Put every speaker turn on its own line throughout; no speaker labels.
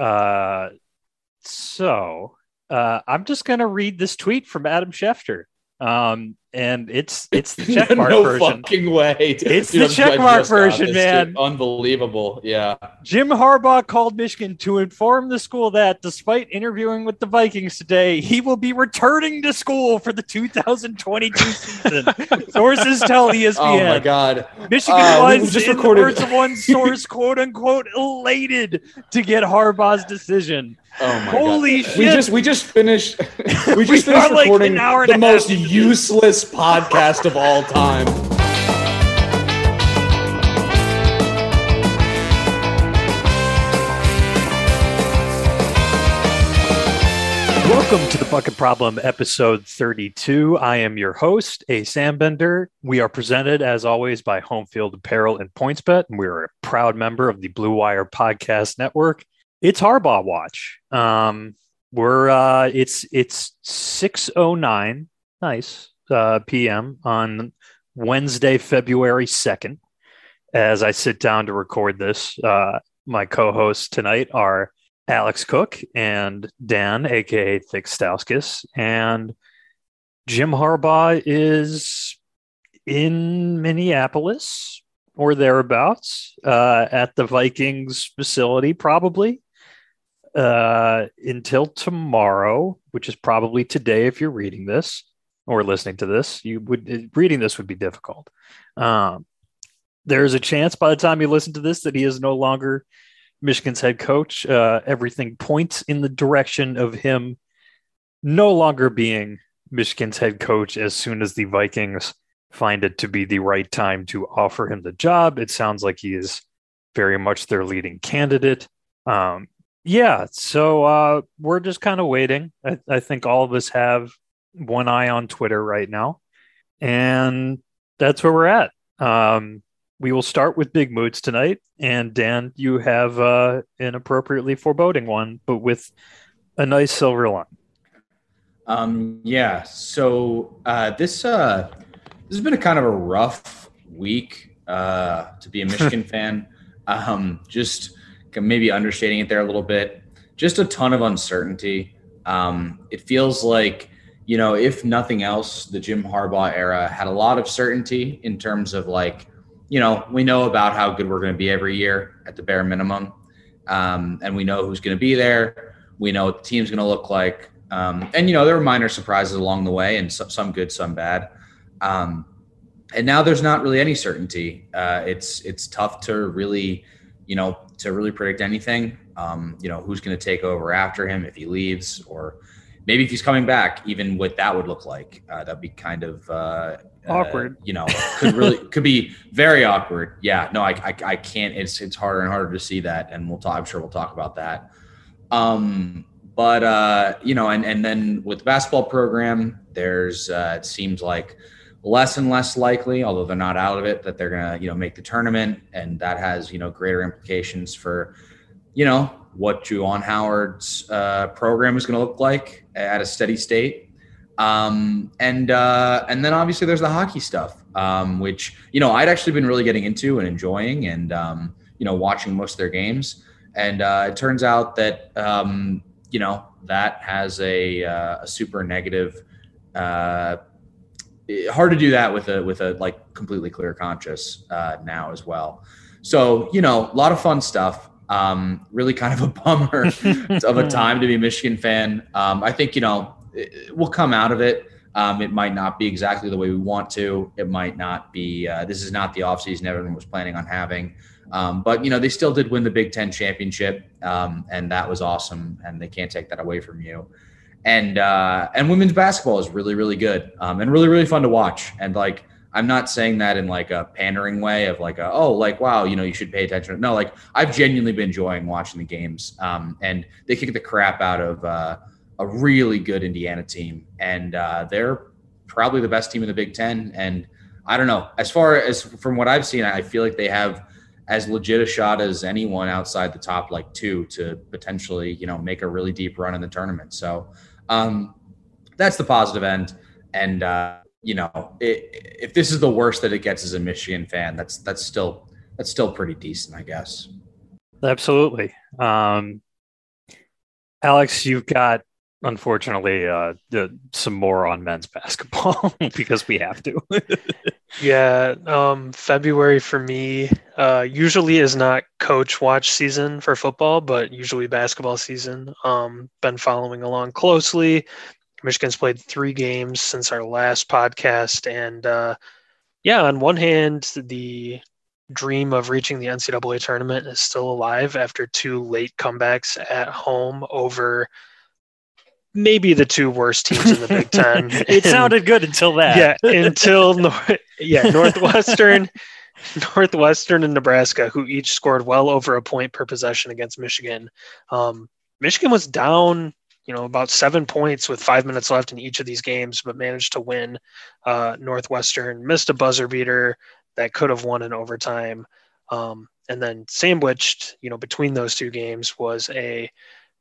Uh, so uh, I'm just gonna read this tweet from Adam Schefter. Um, and it's it's the checkmark
no
version.
fucking way.
It's
Dude,
the checkmark version, man.
dude. Unbelievable. Yeah.
Jim Harbaugh called Michigan to inform the school that, despite interviewing with the Vikings today, he will be returning to school for the 2022 season. Sources tell ESPN.
Oh my god.
Michigan
Uh,
was,
just recorded-
the words of one source, quote unquote, elated to get Harbaugh's decision.
Oh my
Holy
god.
shit.
We just we just finished we
We
just
are
finished
like
recording
an hour and
the
a half
most useless podcast of all time.
Welcome to the Bucket Problem, episode 32. I am your host, Ace Anbender. We are presented, as always, by Home Field Apparel and PointsBet, and we are a proud member of the Blue Wire Podcast Network. It's Harbaugh Watch. Um, we're uh, it's it's 6:09, nice uh, p.m. on Wednesday, February 2nd. As I sit down to record this, uh, my co-hosts tonight are Alex Cook and Dan, aka Thick Stauskas, and Jim Harbaugh is in Minneapolis or thereabouts uh, at the Vikings facility, probably uh, until tomorrow, which is probably today if you're reading this or listening to this. You would reading this would be difficult. Um, there's a chance by the time you listen to this that he is no longer Michigan's head coach. Uh, everything points in the direction of him no longer being Michigan's head coach as soon as the Vikings find it to be the right time to offer him the job. It sounds like he is very much their leading candidate. Um, yeah, so uh, we're just kind of waiting. I, I think all of us have one eye on Twitter right now, and that's where we're at. Um, we will start with big moods tonight. And Dan, you have uh, an appropriately foreboding one, but with a nice silver line.
Um, yeah. So uh, this uh, this has been a kind of a rough week uh, to be a Michigan fan. Um, just maybe understating it there a little bit. Just a ton of uncertainty. Um, it feels like you know, if nothing else, the Jim Harbaugh era had a lot of certainty in terms of like, you know, we know about how good we're going to be every year at the bare minimum, um, and we know who's going to be there. We know what the team's going to look like. Um, and you know there were minor surprises along the way, and some, some good, some bad. Um, and now there's not really any certainty. Uh, it's it's tough to really, you know, to really predict anything. Um, you know, who's going to take over after him if he leaves, or maybe if he's coming back, even what that would look like. Uh, that'd be kind of uh,
Awkward.
Uh, you know, could really could be very awkward. Yeah, no, I, I I can't. It's it's harder and harder to see that, and we'll talk. I'm sure we'll talk about that. Um, but uh, you know, and and then with the basketball program, there's uh, it seems like less and less likely, although they're not out of it, that they're gonna you know make the tournament, and that has you know greater implications for you know what Juwan Howard's uh, program is to look like at a steady state. Um, and uh, and then obviously there's the hockey stuff, um, which you know I'd actually been really getting into and enjoying, and um, you know watching most of their games. And uh, it turns out that um, you know that has a, uh, a super negative. Uh, hard to do that with a with a like completely clear conscious uh, now as well. So you know a lot of fun stuff. Um, really kind of a bummer of a time to be a Michigan fan. Um, I think you know it, we'll come out of it. Um, it might not be exactly the way we want to. It might not be. Uh, this is not the offseason everyone was planning on having. Um, but you know they still did win the Big Ten championship, um, and that was awesome. And they can't take that away from you. And uh, and women's basketball is really really good um, and really really fun to watch. And like I'm not saying that in like a pandering way of like a, oh like wow you know you should pay attention. No, like I've genuinely been enjoying watching the games. Um, and they kick the crap out of uh, a really good Indiana team, and uh, they're probably the best team in the Big Ten. And I don't know as far as from what I've seen, I feel like they have as legit a shot as anyone outside the top like two to potentially you know make a really deep run in the tournament. So um, that's the positive end, and uh, you know it, if this is the worst that it gets as a Michigan fan, that's that's still that's still pretty decent, I guess.
Absolutely. Um, Alex, you've got unfortunately uh, the, some more on men's basketball because we have to.
yeah, um, February for me uh, usually is not coach watch season for football, but usually basketball season. Um, been following along closely. Michigan's played three games since our last podcast, and uh, yeah, on one hand, the dream of reaching the NCAA tournament is still alive after two late comebacks at home over maybe the two worst teams in the Big Ten.
it and, sounded good until that.
Yeah, until yeah Northwestern, Northwestern and Nebraska, who each scored well over a point per possession against Michigan. Um, Michigan was down, you know, about seven points with five minutes left in each of these games, but managed to win. Uh, Northwestern missed a buzzer beater that could have won in overtime. Um, and then sandwiched, you know, between those two games was a,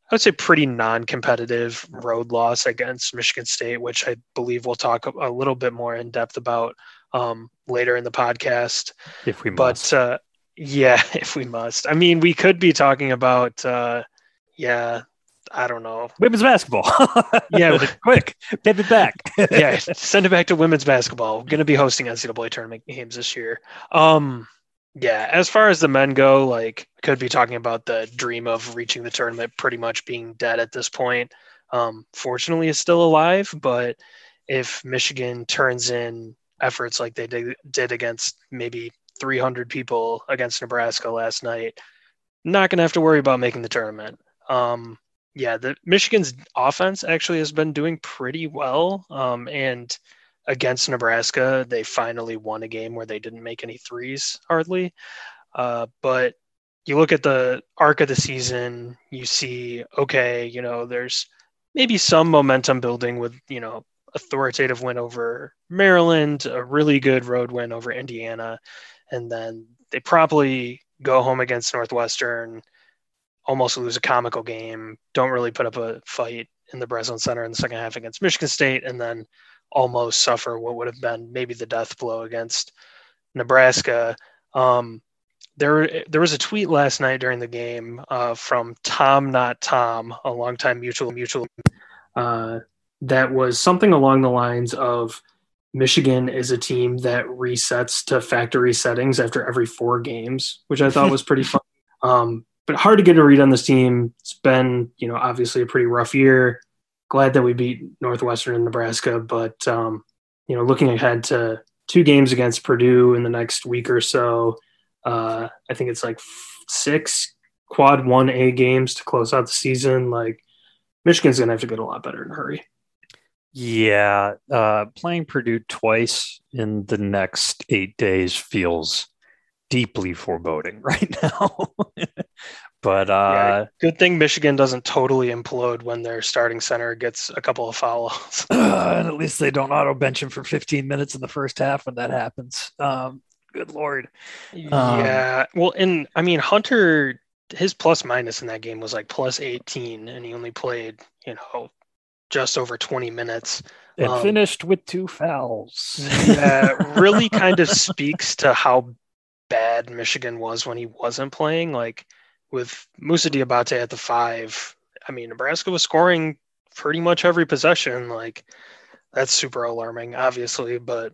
I would say, pretty non-competitive road loss against Michigan State, which I believe we'll talk a little bit more in depth about um, later in the podcast.
If we
must. But uh, yeah, if we must. I mean, we could be talking about, uh, yeah, I don't know.
Women's basketball.
yeah,
quick, pivot back.
yeah, send it back to women's basketball. Going to be hosting NCAA tournament games this year. Um, yeah, as far as the men go, like could be talking about the dream of reaching the tournament pretty much being dead at this point. Um, fortunately, is still alive, but if Michigan turns in efforts like they did, did against maybe 300 people against Nebraska last night, not going to have to worry about making the tournament. Um, yeah, the Michigan's offense actually has been doing pretty well. Um, and against Nebraska, they finally won a game where they didn't make any threes hardly. Uh, but you look at the arc of the season, you see, okay, you know, there's maybe some momentum building with, you know, authoritative win over Maryland, a really good road win over Indiana, and then they probably go home against Northwestern almost lose a comical game, don't really put up a fight in the Breslin Center in the second half against Michigan State, and then almost suffer what would have been maybe the death blow against Nebraska. Um, there, there was a tweet last night during the game uh, from Tom, not Tom, a longtime mutual mutual, uh, that was something along the lines of Michigan is a team that resets to factory settings after every four games, which I thought was pretty fun. Um, but hard to get a read on this team. It's been, you know, obviously a pretty rough year. Glad that we beat Northwestern and Nebraska, but um, you know, looking ahead to two games against Purdue in the next week or so, uh, I think it's like six quad one A games to close out the season. Like Michigan's gonna have to get a lot better in a hurry.
Yeah, uh, playing Purdue twice in the next eight days feels deeply foreboding right now. but uh, yeah,
good thing Michigan doesn't totally implode when their starting center gets a couple of fouls.
uh, and at least they don't auto bench him for 15 minutes in the first half when that happens. Um, good lord.
Um, yeah. Well, and I mean Hunter, his plus minus in that game was like plus 18, and he only played, you know, just over 20 minutes.
And um, finished with two fouls.
yeah, really kind of speaks to how bad Michigan was when he wasn't playing. Like with Moussa Diabate at the five, I mean, Nebraska was scoring pretty much every possession. Like that's super alarming, obviously, but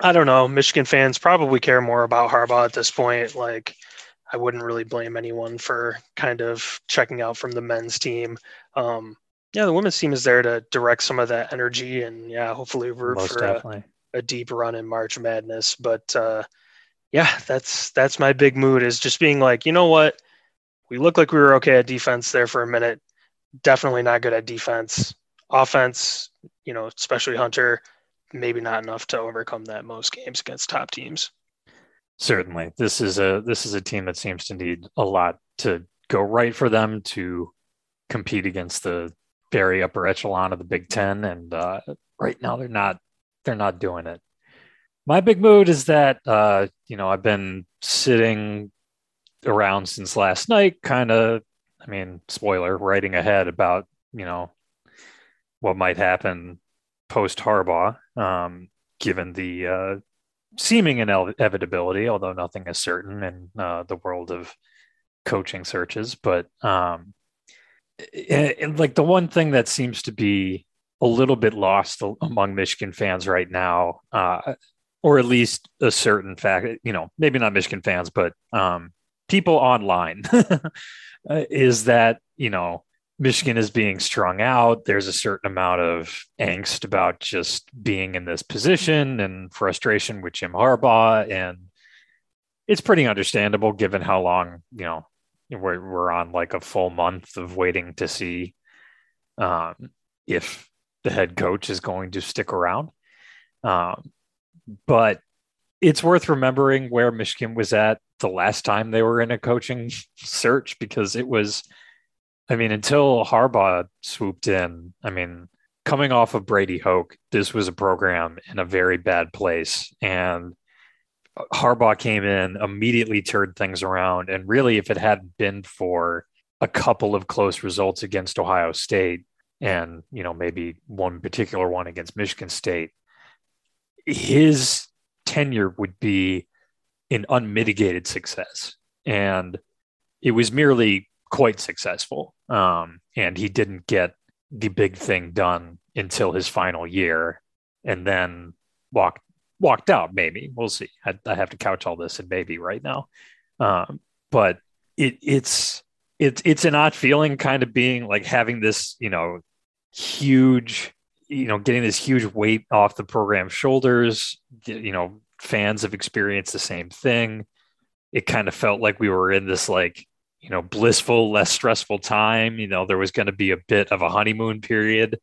I don't know. Michigan fans probably care more about Harbaugh at this point. Like, I wouldn't really blame anyone for kind of checking out from the men's team. Um, yeah, the women's team is there to direct some of that energy, and yeah, hopefully root Most for a, a, deep run in March Madness. But uh, yeah, that's that's my big mood is just being like, you know what? We look like we were okay at defense there for a minute. Definitely not good at defense. Offense, you know, especially Hunter, maybe not enough to overcome that most games against top teams.
Certainly. This is a this is a team that seems to need a lot to go right for them to compete against the very upper echelon of the Big Ten. And uh, right now they're not they're not doing it my big mood is that uh, you know I've been sitting around since last night, kind of. I mean, spoiler, writing ahead about you know what might happen post Harbaugh, um, given the uh, seeming inevitability, although nothing is certain in uh, the world of coaching searches. But um, and like the one thing that seems to be a little bit lost among Michigan fans right now, uh, or at least a certain fact, you know, maybe not Michigan fans, but um, people online, is that you know Michigan is being strung out. There's a certain amount of angst about just being in this position and frustration with Jim Harbaugh. And it's pretty understandable given how long, you know, we're, we're on like a full month of waiting to see um, if the head coach is going to stick around. Um, but it's worth remembering where Michigan was at the last time they were in a coaching search because it was – I mean, until Harbaugh swooped in, I mean, coming off of Brady Hoke, this was a program in a very bad place. And Harbaugh came in, immediately turned things around. And really, if it hadn't been for a couple of close results against Ohio State and, you know, maybe one particular one against Michigan State, his tenure would be an unmitigated success. And it was merely quite successful. Um, and he didn't get the big thing done until his final year and then walked walked out maybe we'll see I, I have to couch all this and maybe right now um, but it it's it's it's an odd feeling kind of being like having this you know huge you know getting this huge weight off the program's shoulders you know fans have experienced the same thing. It kind of felt like we were in this like you know blissful less stressful time. You know there was going to be a bit of a honeymoon period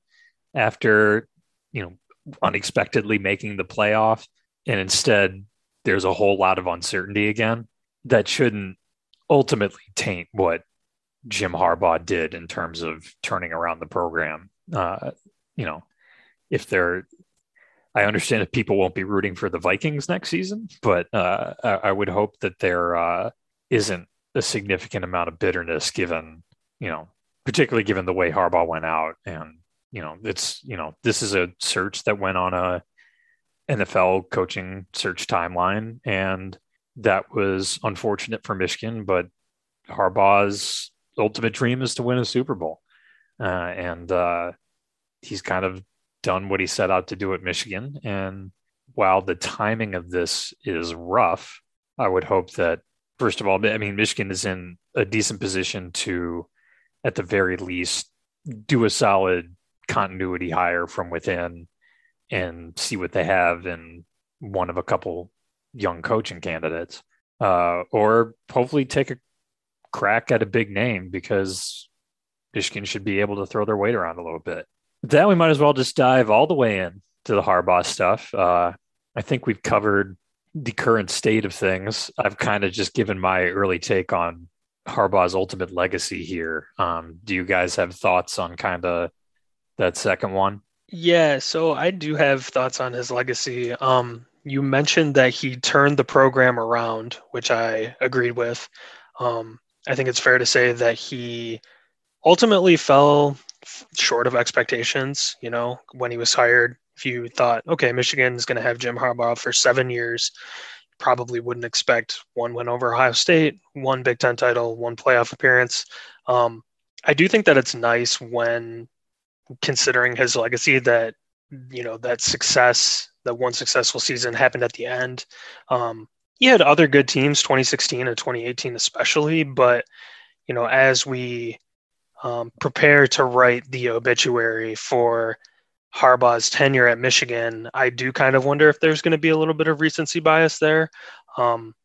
after you know unexpectedly making the playoff. And instead there's a whole lot of uncertainty again that shouldn't ultimately taint what Jim Harbaugh did in terms of turning around the program. Uh, you know if they're I understand that people won't be rooting for the Vikings next season, but uh, I, would hope that there uh, not a significant amount of bitterness given, you know, particularly given the way Harbaugh went out. And, you know, it's, you know, this is a search that went on a NFL coaching search timeline. And that was unfortunate for Michigan, but Harbaugh's ultimate dream is to win a Super Bowl. Uh, and uh, he's kind of done what he set out to do at Michigan. And while the timing of this is rough, I would hope that first of all, I mean, Michigan is in a decent position to, at the very least, do a solid continuity hire from within and see what they have in one of a couple young coaching candidates, uh, or hopefully take a crack at a big name because Michigan should be able to throw their weight around a little bit. Then we might as well just dive all the way in to the Harbaugh stuff. Uh, I think we've covered the current state of things, I've kind of just given my early take on Harbaugh's ultimate legacy here. Um, do you guys have thoughts on kind of that second one?
Yeah, so I do have thoughts on his legacy. Um, you mentioned that he turned the program around, which I agreed with. Um, I think it's fair to say that he ultimately fell short of expectations. You know, when he was hired, if you thought, okay, Michigan's going to have Jim Harbaugh for seven years, probably wouldn't expect one win over Ohio State, one Big Ten title, one playoff appearance. Um, I do think that it's nice when considering his legacy that you know that success, that one successful season happened at the end. Um, he had other good teams, 2016 and 2018 especially, but you know as we um, prepare to write the obituary for Harbaugh's tenure at Michigan, I do kind of wonder if there's going to be a little bit of recency bias there. Um,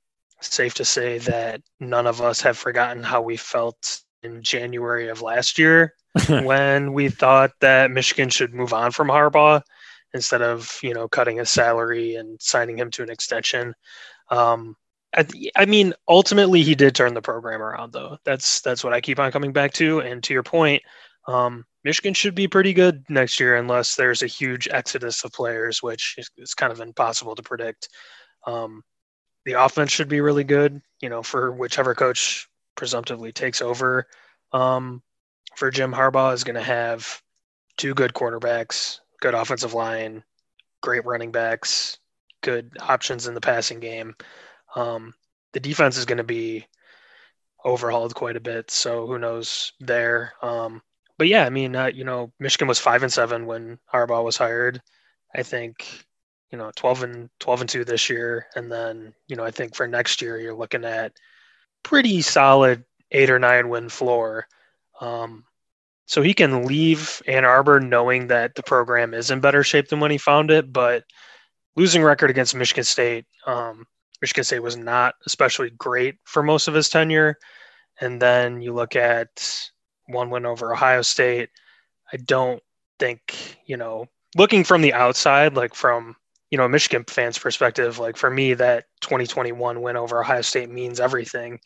safe to say that none of us have forgotten how we felt in January of last year when we thought that Michigan should move on from Harbaugh instead of you know cutting his salary and signing him to an extension. Um, I, I, mean, ultimately, he did turn the program around, though. That's that's what I keep on coming back to. And to your point, um, Michigan should be pretty good next year unless there's a huge exodus of players, which is, is kind of impossible to predict. Um, the offense should be really good, you know, for whichever coach presumptively takes over. Um, for Jim Harbaugh is going to have two good quarterbacks, good offensive line, great running backs, good options in the passing game. Um, the defense is going to be overhauled quite a bit. So who knows there? Um, but yeah, I mean, uh, you know, Michigan was five and seven when Harbaugh was hired. I think, you know, twelve and twelve and two this year, and then you know, I think for next year you're looking at pretty solid eight or nine win floor. Um, so he can leave Ann Arbor knowing that the program is in better shape than when he found it, but losing record against Michigan State. Um, Michigan State was not especially great for most of his tenure. And then you look at one win over Ohio State. I don't think, you know, looking from the outside, like from, you know, a Michigan fans perspective, like for me, that 2021 win over Ohio State means everything.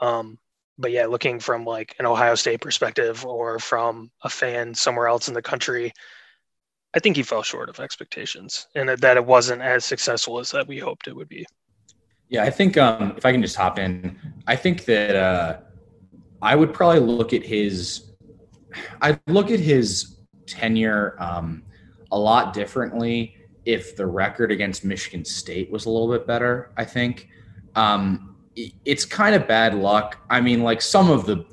Um, but yeah, looking from like an Ohio State perspective or from a fan somewhere else in the country, I think he fell short of expectations and that it wasn't as successful as that we hoped it would be.
Yeah, I think um, if I can just hop in, I think that uh, I would probably look at his, I'd look at his tenure um, a lot differently if the record against Michigan State was a little bit better. I think um, it's kind of bad luck. I mean, like some of the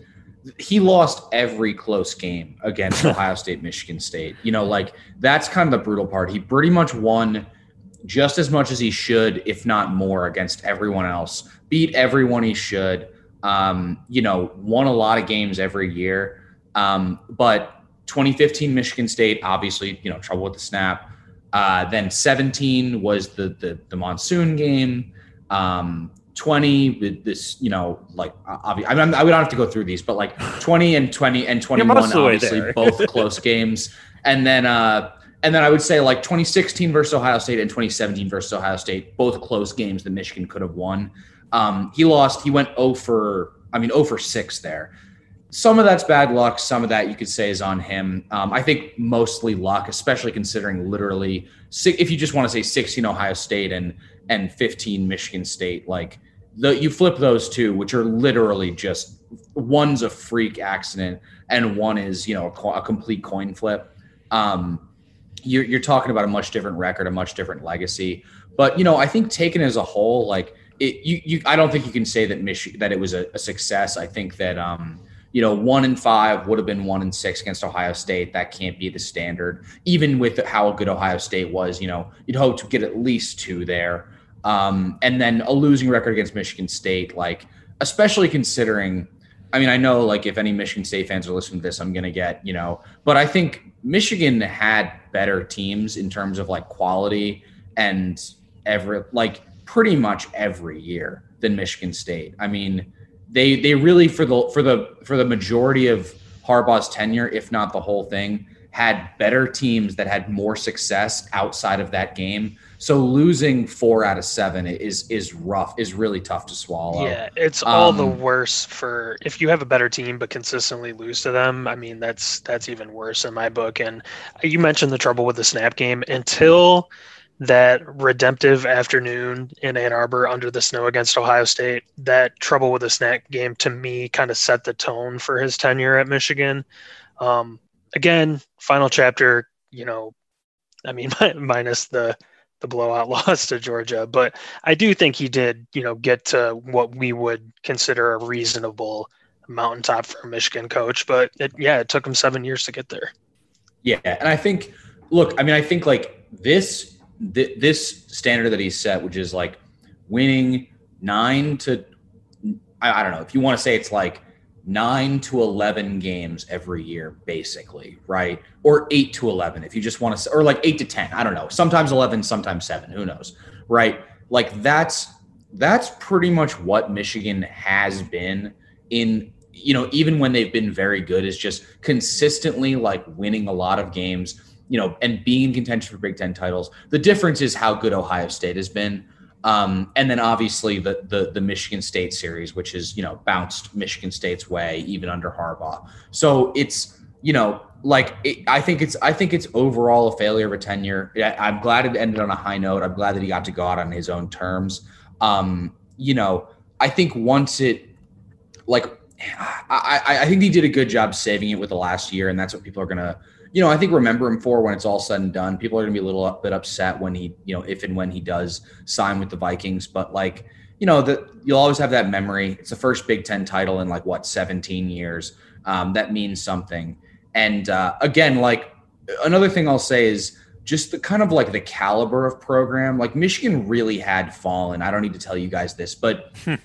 he lost every close game against Ohio State, Michigan State. You know, like that's kind of the brutal part. He pretty much won just as much as he should, if not more, against everyone else. Beat everyone he should. Um, you know, won a lot of games every year. Um, but 2015 Michigan State, obviously, you know, trouble with the snap. Uh, then 17 was the the, the monsoon game. Um, 20 this you know like obviously I, mean, I would not have to go through these but like 20 and 20 and 21 obviously both close games and then uh and then I would say like 2016 versus Ohio State and 2017 versus Ohio State, both close games that Michigan could have won. Um, he lost. He went 0 for, I mean, 0 for 6 there. Some of that's bad luck. Some of that you could say is on him. Um, I think mostly luck, especially considering literally, if you just want to say 16 Ohio State and and 15 Michigan State, like the, you flip those two, which are literally just one's a freak accident and one is you know a, a complete coin flip. Um, you're, you're talking about a much different record, a much different legacy. But you know, I think taken as a whole, like it, you, you, I don't think you can say that Michigan that it was a, a success. I think that um, you know, one in five would have been one in six against Ohio State. That can't be the standard, even with how good Ohio State was. You know, you'd hope to get at least two there. Um, and then a losing record against Michigan State, like especially considering. I mean, I know like if any Michigan State fans are listening to this, I'm gonna get you know, but I think Michigan had better teams in terms of like quality and every like pretty much every year than Michigan State. I mean, they they really for the for the for the majority of Harbaugh's tenure, if not the whole thing, had better teams that had more success outside of that game so losing four out of seven is is rough, is really tough to swallow.
Yeah, it's all um, the worse for if you have a better team but consistently lose to them. I mean, that's that's even worse in my book. And you mentioned the trouble with the snap game until that redemptive afternoon in Ann Arbor under the snow against Ohio State. That trouble with the snap game to me kind of set the tone for his tenure at Michigan. Um, again, final chapter. You know, I mean, minus the the blowout loss to Georgia, but I do think he did, you know, get to what we would consider a reasonable mountaintop for a Michigan coach. But it, yeah, it took him seven years to get there.
Yeah, and I think, look, I mean, I think like this th- this standard that he set, which is like winning nine to, I, I don't know if you want to say it's like nine to 11 games every year, basically, right? Or eight to 11, if you just want to, or like eight to 10, I don't know. Sometimes 11, sometimes seven, who knows, right? Like that's, that's pretty much what Michigan has been in, you know, even when they've been very good, is just consistently like winning a lot of games, you know, and being in contention for Big Ten titles. The difference is how good Ohio State has been. Um, and then obviously the, the the Michigan State series, which is you know bounced Michigan State's way even under Harbaugh. So it's you know like it, I think it's I think it's overall a failure of a tenure. I'm glad it ended on a high note. I'm glad that he got to go out on his own terms. Um, you know, I think once it like I, I think he did a good job saving it with the last year, and that's what people are gonna you know, I think remember him for when it's all said and done. People are going to be a little bit upset when he, you know, if and when he does sign with the Vikings. But like, you know, that you'll always have that memory. It's the first Big Ten title in like what 17 years. Um, that means something. And uh, again, like another thing I'll say is just the kind of like the caliber of program. Like Michigan really had fallen. I don't need to tell you guys this, but hmm.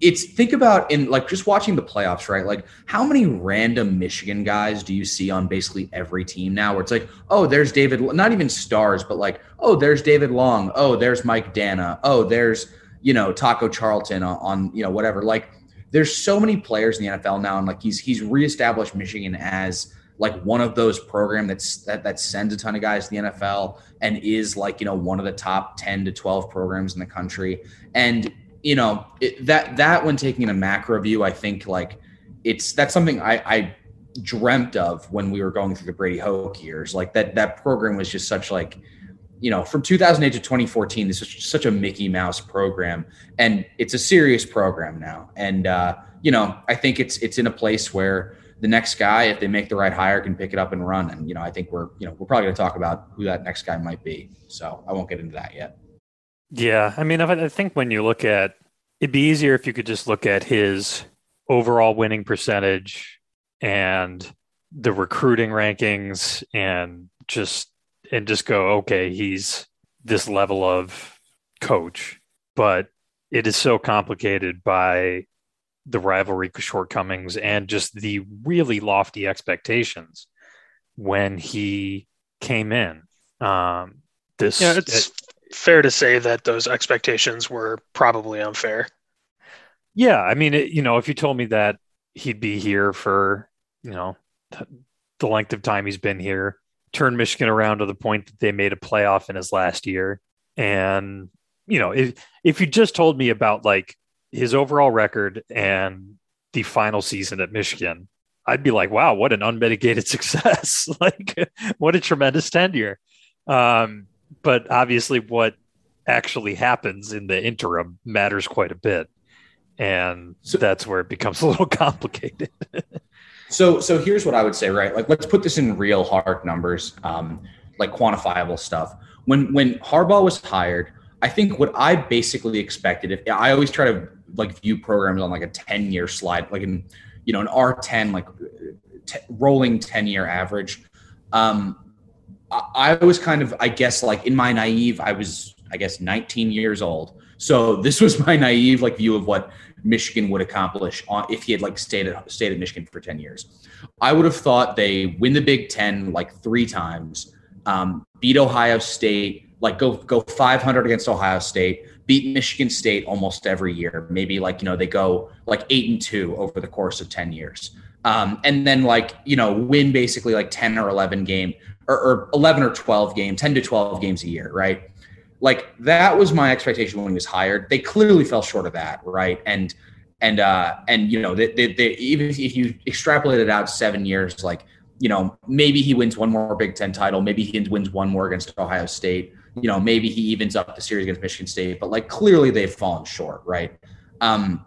It's think about in like just watching the playoffs, right? Like how many random Michigan guys do you see on basically every team now where it's like, oh, there's David, not even stars, but like, oh, there's David Long. Oh, there's Mike Danna. Oh, there's, you know, Taco Charlton on, on you know, whatever. Like there's so many players in the NFL now. And like he's, he's reestablished Michigan as, like one of those program that's that, that sends a ton of guys to the NFL and is like you know one of the top 10 to 12 programs in the country and you know it, that that when taking a macro view I think like it's that's something I, I dreamt of when we were going through the Brady Hoke years like that that program was just such like you know from 2008 to 2014 this is such a Mickey Mouse program and it's a serious program now and uh you know I think it's it's in a place where the next guy, if they make the right hire, can pick it up and run. And you know, I think we're you know we're probably going to talk about who that next guy might be. So I won't get into that yet.
Yeah, I mean, I think when you look at, it'd be easier if you could just look at his overall winning percentage and the recruiting rankings and just and just go, okay, he's this level of coach, but it is so complicated by the rivalry shortcomings and just the really lofty expectations when he came in. Um, this
yeah, it's it, fair to say that those expectations were probably unfair.
Yeah, I mean, it, you know, if you told me that he'd be here for you know the length of time he's been here, turned Michigan around to the point that they made a playoff in his last year, and you know, if if you just told me about like his overall record and the final season at Michigan, I'd be like, wow, what an unmitigated success. like, what a tremendous tenure. Um, but obviously, what actually happens in the interim matters quite a bit. And so, that's where it becomes a little complicated.
so, so here's what I would say, right? Like, let's put this in real hard numbers, um, like quantifiable stuff. When when Harbaugh was hired, I think what I basically expected, if I always try to like view programs on like a 10 year slide, like in, you know, an R10, like t- rolling 10 year average. Um, I, was kind of, I guess, like in my naive, I was, I guess, 19 years old. So this was my naive like view of what Michigan would accomplish on, if he had like stayed at stayed at Michigan for 10 years. I would have thought they win the Big Ten like three times, um, beat Ohio State, like go go 500 against Ohio State, beat Michigan State almost every year. Maybe like, you know, they go like eight and two over the course of 10 years. Um, and then like, you know, win basically like 10 or 11 game or, or 11 or 12 game, 10 to 12 games a year. Right. Like that was my expectation when he was hired. They clearly fell short of that. Right. And, and, uh, and, you know, they, they, they even if you extrapolate it out seven years, like, you know, maybe he wins one more Big Ten title. Maybe he wins one more against Ohio State you know, maybe he evens up the series against Michigan State, but like clearly they've fallen short, right? Um,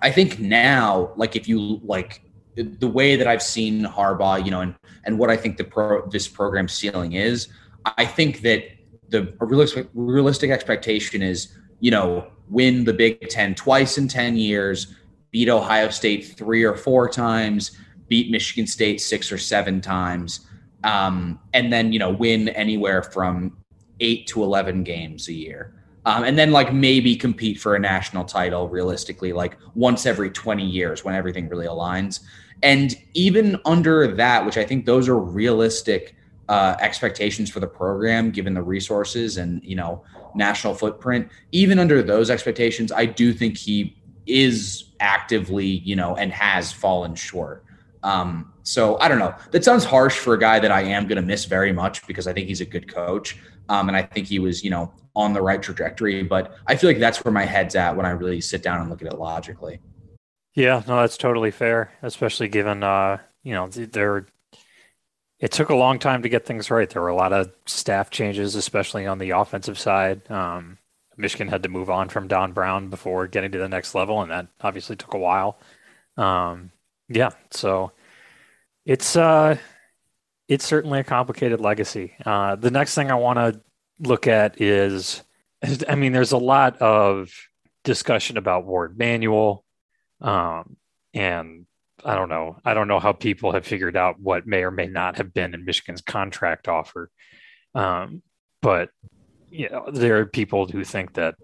I think now, like if you like the way that I've seen Harbaugh, you know, and and what I think the pro this program ceiling is, I think that the realistic realistic expectation is, you know, win the Big Ten twice in ten years, beat Ohio State three or four times, beat Michigan State six or seven times, um, and then you know win anywhere from eight to 11 games a year. Um, and then like maybe compete for a national title realistically, like once every 20 years when everything really aligns. And even under that, which I think those are realistic uh, expectations for the program, given the resources and, you know, national footprint, even under those expectations, I do think he is actively, you know, and has fallen short. Um, so I don't know. That sounds harsh for a guy that I am going to miss very much because I think he's a good coach. Um, and I think he was, you know, on the right trajectory. But I feel like that's where my head's at when I really sit down and look at it logically.
Yeah, no, that's totally fair, especially given, uh, you know, there. It took a long time to get things right. There were a lot of staff changes, especially on the offensive side. Um, Michigan had to move on from Don Brown before getting to the next level, and that obviously took a while. Um, yeah, so it's uh, it's certainly a complicated legacy. Uh, the next thing I want to look at is, I mean, there's a lot of discussion about Warde Manuel. Um, and I don't know. I don't know how people have figured out what may or may not have been in Michigan's contract offer. Um, but you know, there are people who think that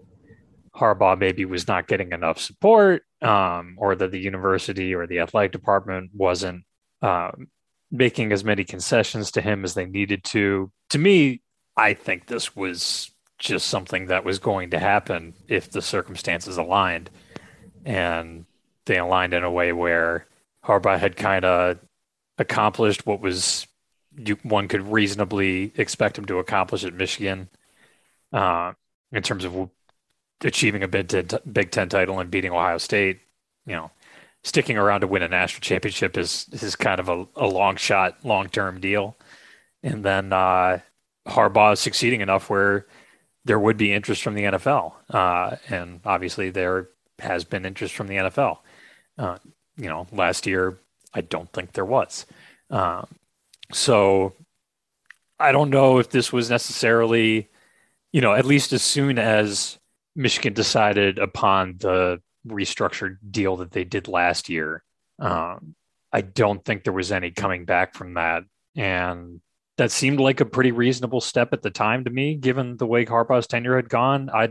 Harbaugh maybe was not getting enough support, um, or that the university or the athletic department wasn't um, making as many concessions to him as they needed to. To me, I think this was just something that was going to happen if the circumstances aligned. And they aligned in a way where Harbaugh had kind of accomplished what was you, one could reasonably expect him to accomplish at Michigan uh, in terms of achieving a Big Ten, Big Ten title and beating Ohio State. You know, sticking around to win a national championship is is kind of a, a long shot, long term deal. And then uh, Harbaugh is succeeding enough where there would be interest from the NFL, uh, and obviously there has been interest from the NFL. Uh, you know, last year I don't think there was. Um, so I don't know if this was necessarily, you know, at least as soon as Michigan decided upon the restructured deal that they did last year, um, I don't think there was any coming back from that. And that seemed like a pretty reasonable step at the time to me, given the way Harbaugh's tenure had gone. I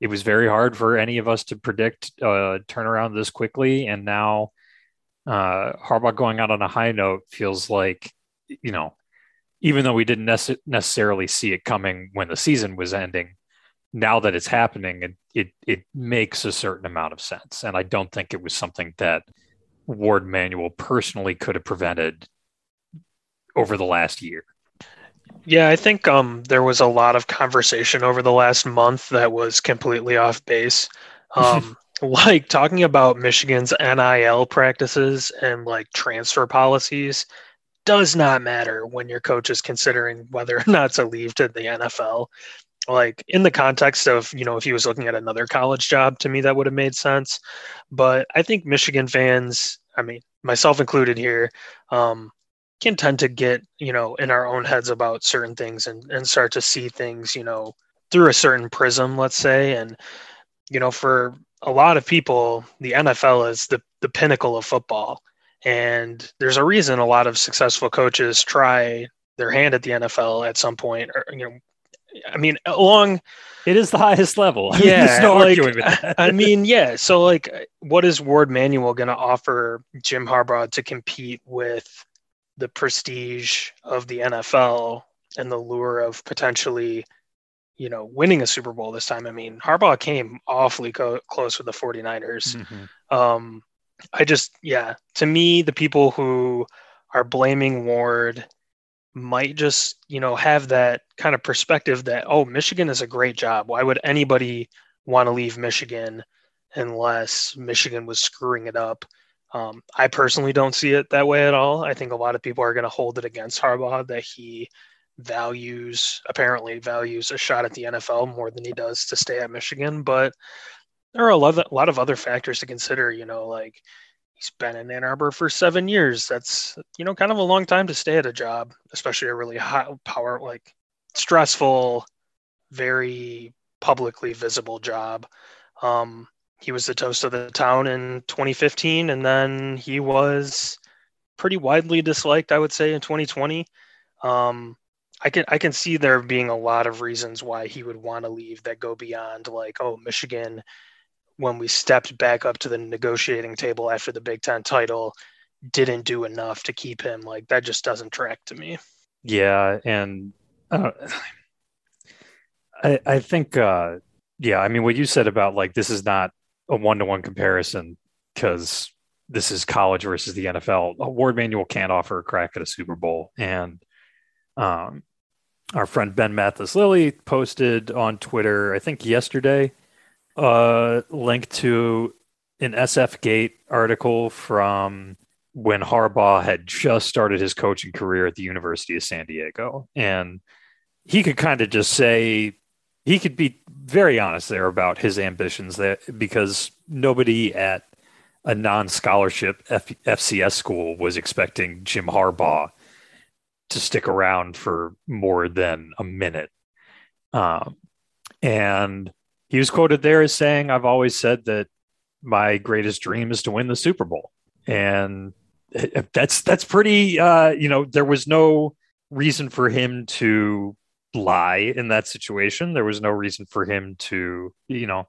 it was very hard for any of us to predict uh, turnaround this quickly, and now uh, Harbaugh going out on a high note feels like, you know, even though we didn't nece- necessarily see it coming when the season was ending, now that it's happening, it, it it makes a certain amount of sense, and I don't think it was something that Warde Manuel personally could have prevented over the last year.
Yeah, I think um, there was a lot of conversation over the last month that was completely off base. Um, like talking about Michigan's NIL practices and like transfer policies does not matter when your coach is considering whether or not to leave to the NFL. Like in the context of, you know, if he was looking at another college job, to me that would have made sense. But I think Michigan fans, I mean, myself included here, um, can tend to get you know in our own heads about certain things and and start to see things you know through a certain prism let's say and you know for a lot of people the NFL is the the pinnacle of football and there's a reason a lot of successful coaches try their hand at the NFL at some point or you know I mean along
it is the highest level.
I yeah, no like, I mean, yeah. So, like, what is Warde Manuel going to offer Jim Harbaugh to compete with the prestige of the NFL and the lure of potentially, you know, winning a Super Bowl this time. I mean, Harbaugh came awfully co- close with the 49ers. Mm-hmm. Um, I just, yeah, to me, the people who are blaming Warde might just, you know, have that kind of perspective that, oh, Michigan is a great job. Why would anybody want to leave Michigan unless Michigan was screwing it up? Um, I personally don't see it that way at all. I think a lot of people are going to hold it against Harbaugh that he values, apparently values a shot at the NFL more than he does to stay at Michigan. But there are a lot, of, a lot of other factors to consider. You know, like he's been in Ann Arbor for seven years. That's you know kind of a long time to stay at a job, especially a really high power, like stressful, very publicly visible job. Um, he was the toast of the town in 2015, and then he was pretty widely disliked, I would say, in 2020. Um, I can I can see there being a lot of reasons why he would want to leave that go beyond like, oh, Michigan, when we stepped back up to the negotiating table after the Big Ten title, didn't do enough to keep him. Like that just doesn't track to me.
Yeah, and uh, I I think uh, yeah, I mean what you said about like this is not a one to one comparison because this is college versus the NFL. Warde Manuel can't offer a crack at a Super Bowl. And um, our friend Ben Mathis Lilley posted on Twitter, I think yesterday, a link to an SF Gate article from when Harbaugh had just started his coaching career at the University of San Diego. And he could kind of just say he could be very honest there about his ambitions that because nobody at a non-scholarship F- FCS school was expecting Jim Harbaugh to stick around for more than a minute. Um, and he was quoted there as saying, I've always said that my greatest dream is to win the Super Bowl. And that's that's pretty uh, you know, there was no reason for him to lie in that situation. There was no reason for him to, you know,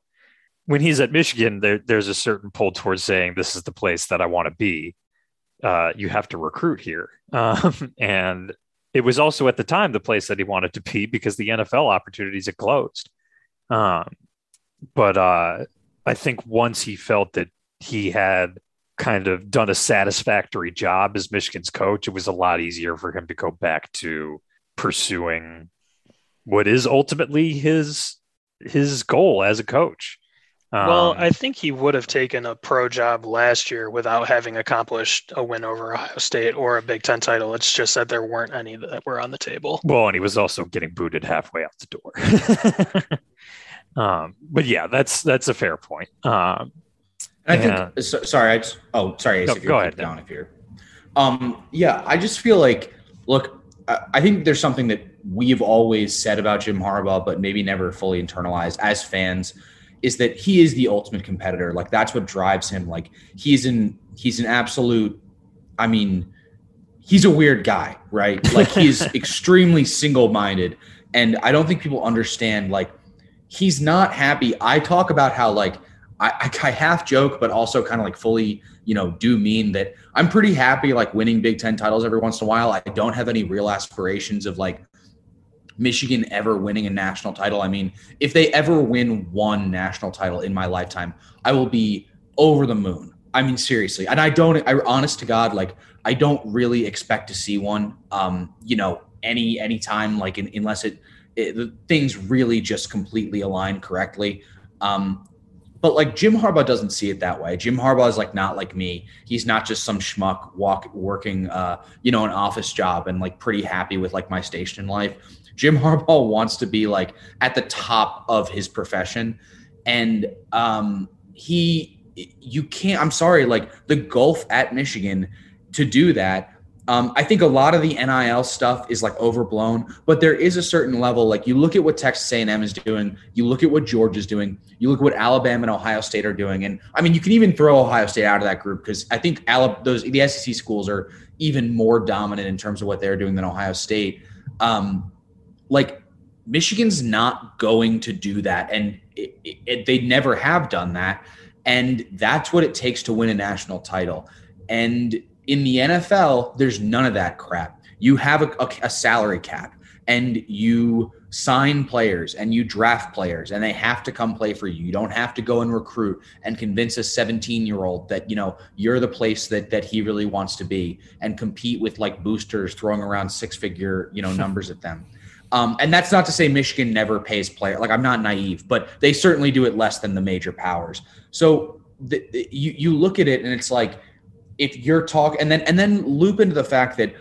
when he's at Michigan, there, there's a certain pull towards saying this is the place that I want to be. Uh, you have to recruit here, um, and it was also at the time the place that he wanted to be because the NFL opportunities had closed. Um, but uh, I think once he felt that he had kind of done a satisfactory job as Michigan's coach, it was a lot easier for him to go back to pursuing what is ultimately his his goal as a coach.
Um, well, I think he would have taken a pro job last year without having accomplished a win over Ohio State or a Big Ten title. It's just that there weren't any that were on the table.
Well, and he was also getting booted halfway out the door. um, but yeah, that's that's a fair point. Um,
I think. So, sorry, I just, oh, sorry.
No, go ahead.
Down if you're. Um, yeah, I just feel like, look, I, I think there's something that we've always said about Jim Harbaugh, but maybe never fully internalized as fans is that he is the ultimate competitor. Like that's what drives him. Like he's an he's an absolute. I mean, he's a weird guy, right? Like he's extremely single minded, and I don't think people understand. Like he's not happy. I talk about how like I, I half joke, but also kind of like fully, you know, do mean that I'm pretty happy like winning Big Ten titles every once in a while. I don't have any real aspirations of like Michigan ever winning a national title. I mean, if they ever win one national title in my lifetime, I will be over the moon. I mean, seriously. And I don't, I honest to God, like, I don't really expect to see one, um, you know, any, any time, like, in, unless it, it, things really just completely align correctly. Um, but like Jim Harbaugh doesn't see it that way. Jim Harbaugh is like not like me. He's not just some schmuck walk working, uh, you know, an office job and like pretty happy with like my station in life. Jim Harbaugh wants to be like at the top of his profession, and um, he, you can't. I'm sorry, like the gulf at Michigan to do that. Um, I think a lot of the NIL stuff is like overblown, but there is a certain level. Like you look at what Texas A&M is doing, you look at what Georgia's doing, you look at what Alabama and Ohio State are doing, and I mean you can even throw Ohio State out of that group because I think Alabama, those the SEC schools are even more dominant in terms of what they're doing than Ohio State. Um, like Michigan's not going to do that, and it, it, they never have done that. And that's what it takes to win a national title. And in the NFL, there's none of that crap. You have a, a, a salary cap, and you sign players and you draft players and they have to come play for you. You don't have to go and recruit and convince a 17 year old that, you know, you're the place that, that he really wants to be and compete with like boosters throwing around six figure, you know, numbers at them. Um, and that's not to say Michigan never pays player. Like I'm not naive, but they certainly do it less than the major powers. So the, the, you you look at it and it's like if you're talking and then and then loop into the fact that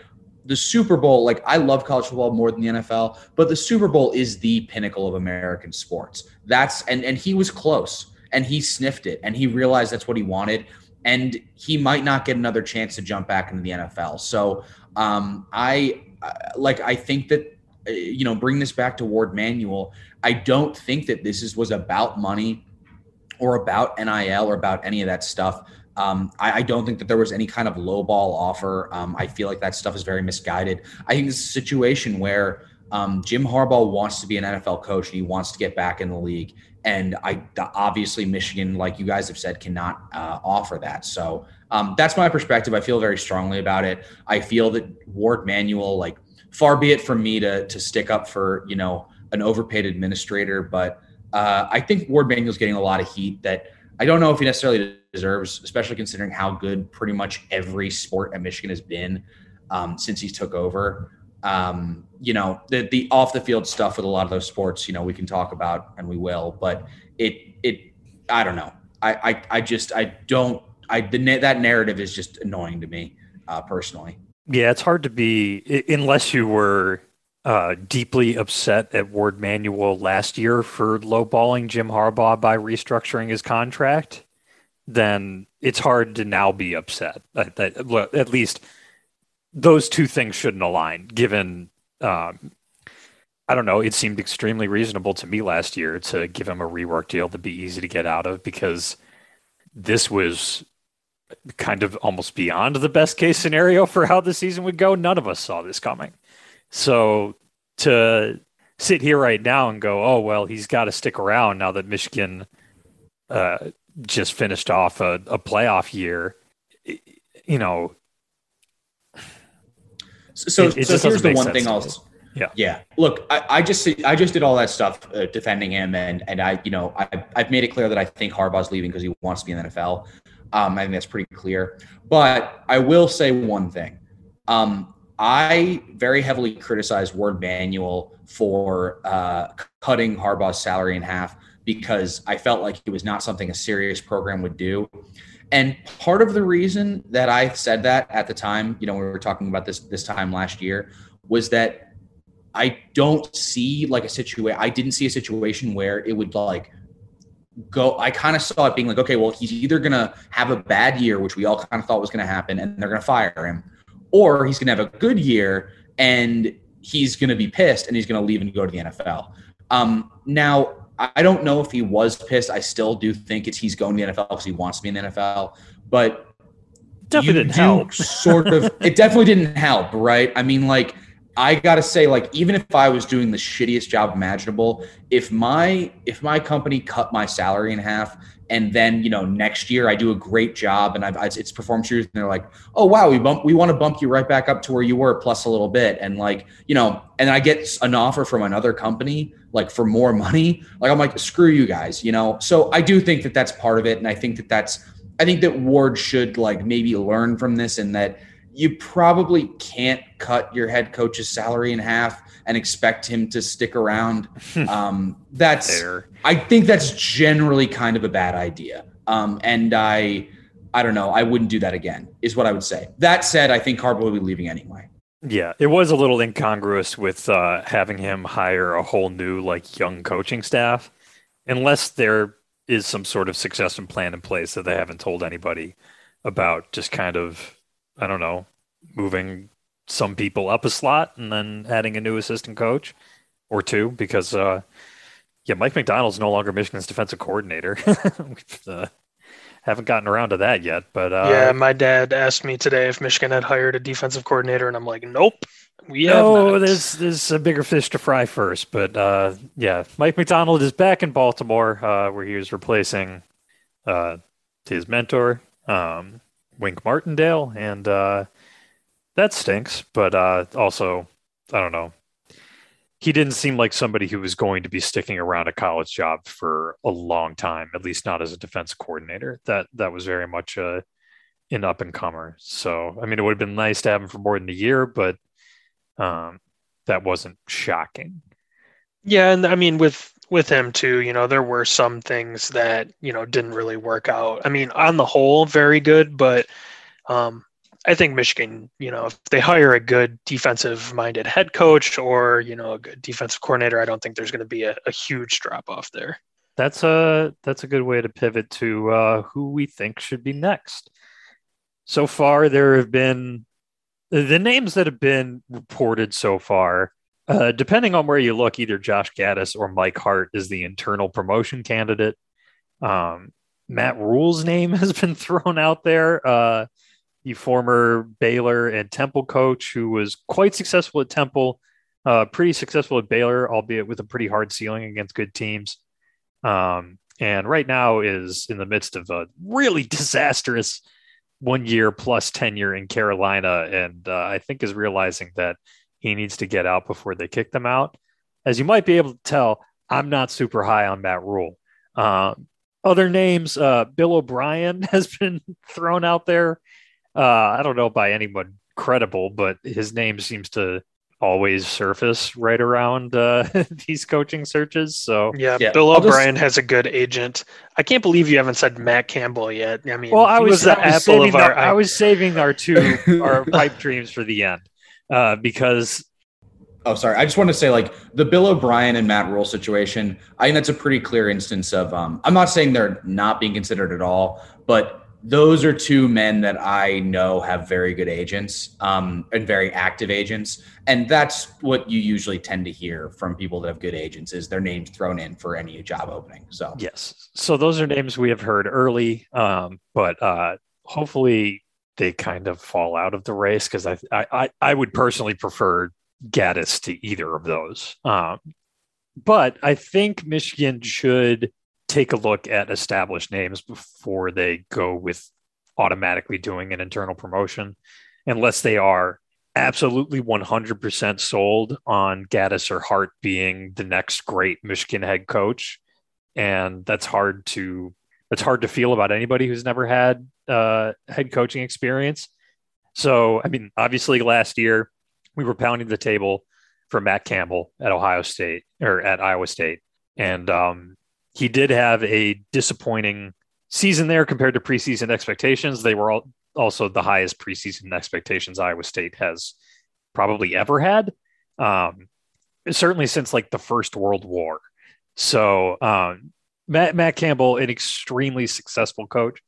the Super Bowl, like I love college football more than the NFL, but the Super Bowl is the pinnacle of American sports. That's and and he was close and he sniffed it and he realized that's what he wanted and he might not get another chance to jump back into the NFL. So um, I like I think that uh, you know, bring this back to Warde Manuel. I don't think that this is was about money or about NIL or about any of that stuff. Um, I, I, don't think that there was any kind of lowball offer. Um, I feel like that stuff is very misguided. I think this is a situation where um, Jim Harbaugh wants to be an NFL coach and he wants to get back in the league. And I obviously Michigan, like you guys have said, cannot uh, offer that. So um, that's my perspective. I feel very strongly about it. I feel that Warde Manuel, like far be it from me to to stick up for you know an overpaid administrator, but uh, I think Warde Manuel's getting a lot of heat that I don't know if he necessarily deserves, especially considering how good pretty much every sport at Michigan has been um, since he took over. Um, you know, the the off the field stuff with a lot of those sports, you know, we can talk about and we will, but it it I don't know. I I, I just I don't I the that narrative is just annoying to me uh, personally.
Yeah, it's hard to be unless you were uh, deeply upset at Warde Manuel last year for lowballing Jim Harbaugh by restructuring his contract. Then it's hard to now be upset. That, that at least those two things shouldn't align, given um, I don't know. It seemed extremely reasonable to me last year to give him a rework deal to be easy to get out of because this was kind of almost beyond the best case scenario for how the season would go. None of us saw this coming. So to sit here right now and go, oh, well, he's got to stick around now that Michigan uh, just finished off a, a playoff year, you know.
So, it, it so here's the one thing I'll. Yeah. Yeah. Look, I, I, just I just did all that stuff uh, defending him, and and I you know I I've made it clear that I think Harbaugh's leaving because he wants to be in the NFL. Um, I think that's pretty clear. But I will say one thing. Um, I very heavily criticized Warde Manuel for uh, cutting Harbaugh's salary in half because I felt like it was not something a serious program would do. And part of the reason that I said that at the time, you know, we were talking about this this time last year, was that I don't see like a situation. I didn't see a situation where it would like go i kind of saw it being like okay well he's either going to have a bad year which we all kind of thought was going to happen and they're going to fire him or he's going to have a good year and he's going to be pissed and he's going to leave and go to the nfl um, now i don't know if he was pissed. I still do think it's he's going to the nfl because he wants to be in the nfl but
definitely didn't help.
sort of it definitely didn't help right? I mean like I gotta say, like, even if I was doing the shittiest job imaginable, if my if my company cut my salary in half, and then you know next year I do a great job and I've it's performance years, and they're like, oh wow, we bump we want to bump you right back up to where you were plus a little bit, and like you know, and I get an offer from another company like for more money, like I'm like screw you guys, you know. So I do think that that's part of it, and I think that that's I think that Warde should like maybe learn from this and that you probably can't cut your head coach's salary in half and expect him to stick around. Um, that's Fair. I think that's generally kind of a bad idea. Um, and I I don't know. I wouldn't do that again. Is what I would say. That said, I think Harbaugh will be leaving anyway.
Yeah, it was a little incongruous with uh, having him hire a whole new like young coaching staff, unless there is some sort of succession plan in place that they haven't told anybody about. Just kind of I don't know, moving some people up a slot and then adding a new assistant coach or two because uh, yeah, Mike Macdonald's no longer Michigan's defensive coordinator. uh, haven't gotten around to that yet, but uh,
yeah, my dad asked me today if Michigan had hired a defensive coordinator, and I'm like, nope.
We no, there's there's a bigger fish to fry first, but uh, yeah, Mike Macdonald is back in Baltimore, uh, where he was replacing uh, his mentor, um, Wink Martindale, and uh, that stinks. But uh, also, I don't know. He didn't seem like somebody who was going to be sticking around a college job for a long time, at least not as a defense coordinator. That that was very much a an up and comer. So, I mean, it would have been nice to have him for more than a year, but um, that wasn't shocking.
Yeah, and I mean, with with him too, you know, there were some things that, you know, didn't really work out. I mean, on the whole, very good, but um, I think Michigan, you know, if they hire a good defensive minded head coach or, you know, a good defensive coordinator, I don't think there's going to be a, a, huge drop off there.
That's a that's a good way to pivot to uh, who we think should be next. So far, there have been the names that have been reported so far uh, depending on where you look, either Josh Gattis or Mike Hart is the internal promotion candidate. Um, Matt Rhule's name has been thrown out there. Uh, the former Baylor and Temple coach who was quite successful at Temple, uh, pretty successful at Baylor, albeit with a pretty hard ceiling against good teams. Um, and right now is in the midst of a really disastrous one year plus tenure in Carolina. And uh, I think is realizing that he needs to get out before they kick them out. As you might be able to tell, I'm not super high on Matt Rhule. Uh, other names, uh, Bill O'Brien has been thrown out there. Uh, I don't know by anyone credible, but his name seems to always surface right around uh, these coaching searches. So
yeah, yeah. Bill O'Brien just... has a good agent. I can't believe you haven't said Matt Campbell yet. I mean,
well, I was, was the I was apple of our. I was saving our two our pipe dreams for the end uh, because.
Oh, sorry. I just want to say, like the Bill O'Brien and Matt Rhule situation. I think that's a pretty clear instance of. Um, I'm not saying they're not being considered at all, but those are two men that I know have very good agents um, and very active agents, and that's what you usually tend to hear from people that have good agents is their names thrown in for any job opening. So
yes, so those are names we have heard early, um, but uh, hopefully they kind of fall out of the race because I, I I would personally prefer Gattis to either of those. Um, but I think Michigan should take a look at established names before they go with automatically doing an internal promotion, unless they are absolutely 100% sold on Gattis or Hart being the next great Michigan head coach. And that's hard to that's hard to feel about anybody who's never had uh, head coaching experience. So, I mean, obviously last year we were pounding the table for Matt Campbell at Ohio State or at Iowa State. And um, he did have a disappointing season there compared to preseason expectations. They were all, also the highest preseason expectations Iowa State has probably ever had. Um, certainly since like the First World War. So um, Matt, Matt Campbell, an extremely successful coach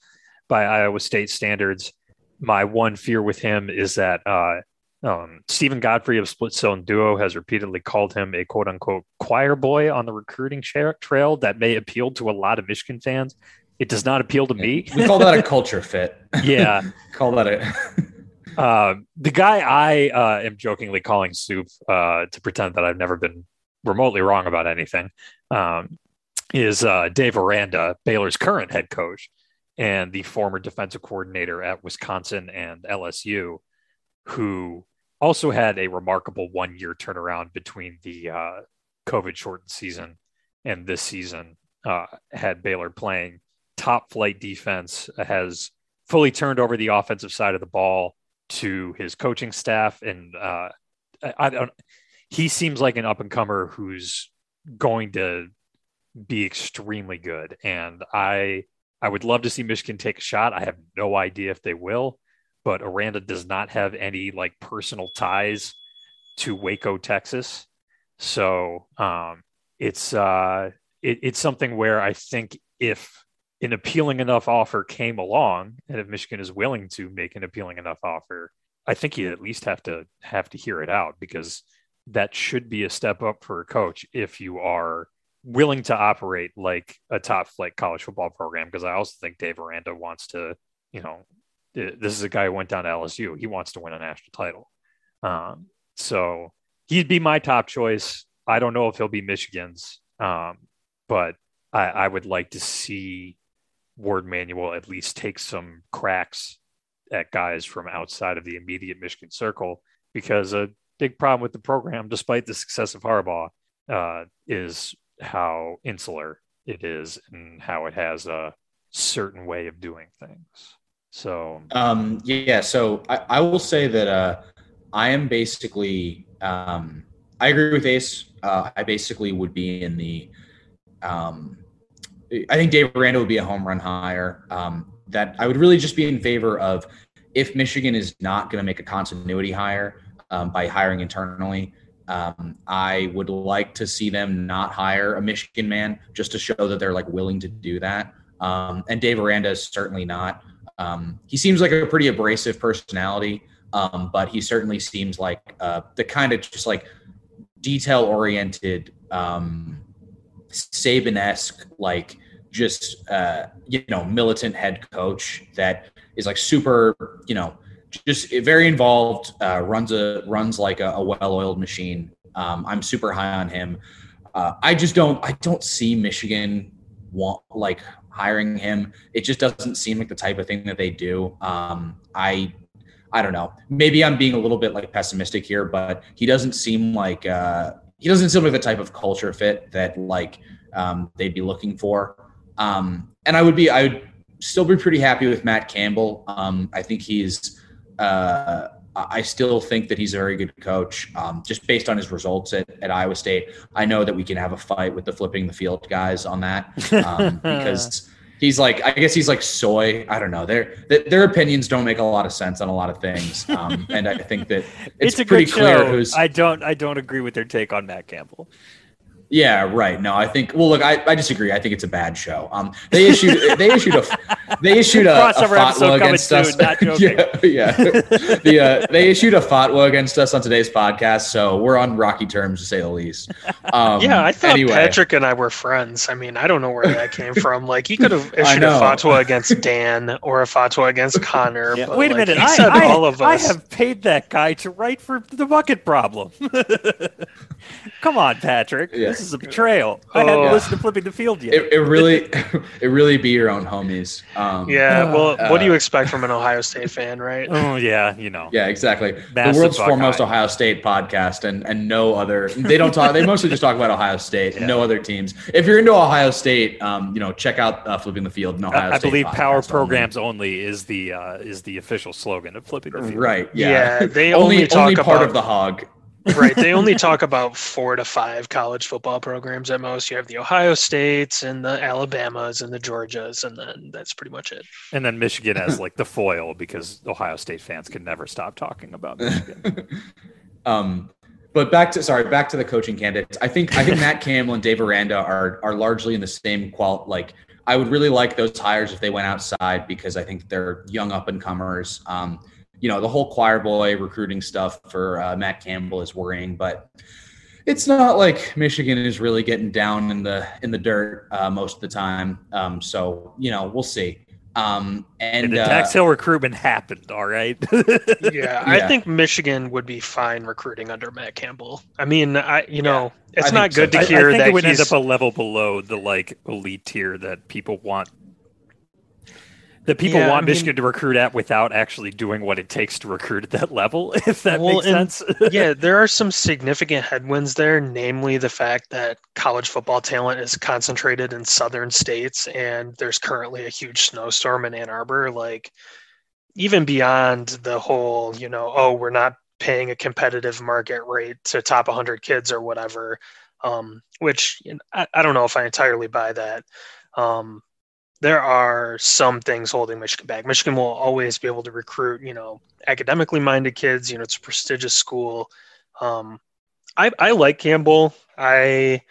by Iowa State standards. My one fear with him is that uh, um, Steven Godfrey of Split Zone Duo has repeatedly called him a quote unquote choir boy on the recruiting tra- trail that may appeal to a lot of Michigan fans. It does not appeal to me.
We call that a culture fit.
yeah.
call that a.
uh, the guy I uh, am jokingly calling soup uh, to pretend that I've never been remotely wrong about anything um, is uh, Dave Aranda, Baylor's current head coach and the former defensive coordinator at Wisconsin and LSU, who also had a remarkable one year turnaround between the uh, COVID shortened season and this season. Uh, had Baylor playing top flight defense, has fully turned over the offensive side of the ball to his coaching staff. And uh, I, I don't, he seems like an up and comer who's going to be extremely good. And I, I would love to see Michigan take a shot. I have no idea if they will but Aranda does not have any like personal ties to Waco, Texas. So um, it's uh, it, it's something where I think if an appealing enough offer came along, and if Michigan is willing to make an appealing enough offer, I think you at least have to have to hear it out because that should be a step up for a coach if you are willing to operate like a top flight college football program. Because I also think Dave Aranda wants to, you know, this is a guy who went down to LSU. He wants to win a national title. Um, so he'd be my top choice. I don't know if he'll be Michigan's, um, but I, I, would like to see Warde Manuel at least take some cracks at guys from outside of the immediate Michigan circle because a big problem with the program, despite the success of Harbaugh, uh, is how insular it is and how it has a certain way of doing things. So
um, yeah, so I, I, will say that uh, I am basically um, I agree with Ace. Uh, I basically would be in the um, I think Dave Aranda would be a home run hire. Um, that I would really just be in favor of if Michigan is not going to make a continuity hire um, by hiring internally. Um, I would like to see them not hire a Michigan man just to show that they're like willing to do that. Um, and Dave Aranda is certainly not. Um, he seems like a pretty abrasive personality, um, but he certainly seems like uh, the kind of just like detail oriented, um, Saban esque, like just uh, you know militant head coach that is like super, you know, just very involved. Uh, runs a runs like a, a well oiled machine. Um, I'm super high on him. Uh, I just don't I don't see Michigan want like hiring him. It just doesn't seem like the type of thing that they do. Um, I I don't know. Maybe I'm being a little bit like pessimistic here, but he doesn't seem like uh, he doesn't seem like the type of culture fit that like um, they'd be looking for. Um, and I would be I would still be pretty happy with Matt Campbell. Um, I think he's uh, I still think that he's a very good coach, um, just based on his results at, at Iowa State. I know that we can have a fight with the flipping the field guys on that um, because he's like, I guess he's like soy. I don't know. Their their opinions don't make a lot of sense on a lot of things, um, and I think that it's,
it's a
pretty clear who's.
I don't I don't agree with their take on Matt Campbell.
Yeah, right. No, I think. Well, look, I, I disagree. I think it's a bad show. Um, they issued they issued a they issued a, a fatwa against us. yeah, yeah. the uh, they issued a fatwa against us on today's podcast, so we're on rocky terms to say the least.
Um, yeah, I thought anyway. Patrick and I were friends. I mean, I don't know where that came from. Like, he could have issued a fatwa against Dan or a fatwa against Connor.
Yeah. Wait a like, minute, I, I, all of us. I have paid that guy to write for the bucket problem. Come on, Patrick. Yeah. This is a betrayal. I hadn't oh. listened to flipping the field yet.
It, it really, it really be your own homies. Um,
yeah. Well, uh, what do you expect from an Ohio State fan, right?
Oh yeah, you know.
Yeah, exactly. the world's foremost Ohio State podcast, and and no other. They don't talk. they mostly just talk about Ohio State. Yeah. No other teams. If you're into Ohio State, um, you know, check out uh, flipping the field. Ohio
I,
State
believe Power Programs only. only, is the uh, is the official slogan of flipping the field.
Right. Yeah.
yeah they only, only talk only
part
about,
of the hog
right. They only talk about four to five college football programs at most. You have the Ohio States and the Alabamas and the Georgias, and then that's pretty much it.
And then Michigan as like the foil because Ohio State fans can never stop talking about Michigan.
um, but back to sorry, back to the coaching candidates. I think I think Matt Campbell and Dave Aranda are are largely in the same qual. Like I would really like those hires if they went outside because I think they're young up and comers. Um, you know, the whole choir boy recruiting stuff for uh, Matt Campbell is worrying, but it's not like Michigan is really getting down in the in the dirt uh, most of the time. Um, so you know, we'll see. Um, and,
and the Dax Hill recruitment happened. All right.
yeah, yeah, I think Michigan would be fine recruiting under Matt Campbell. I mean, I you know, yeah, it's not good so. to hear I, I think
that
it
would end up a level below the like elite tier that people want that people yeah, want I mean, Michigan to recruit at without actually doing what it takes to recruit at that level, if that well, makes sense.
yeah, there are some significant headwinds there, namely the fact that college football talent is concentrated in southern states and there's currently a huge snowstorm in Ann Arbor. Like, even beyond the whole, you know, oh, we're not paying a competitive market rate to top 100 kids or whatever, um, which you know, I, I, don't know if I entirely buy that. Um, there are some things holding Michigan back. Michigan will always be able to recruit, you know, academically minded kids. You know, it's a prestigious school. Um, I, I like Campbell. I,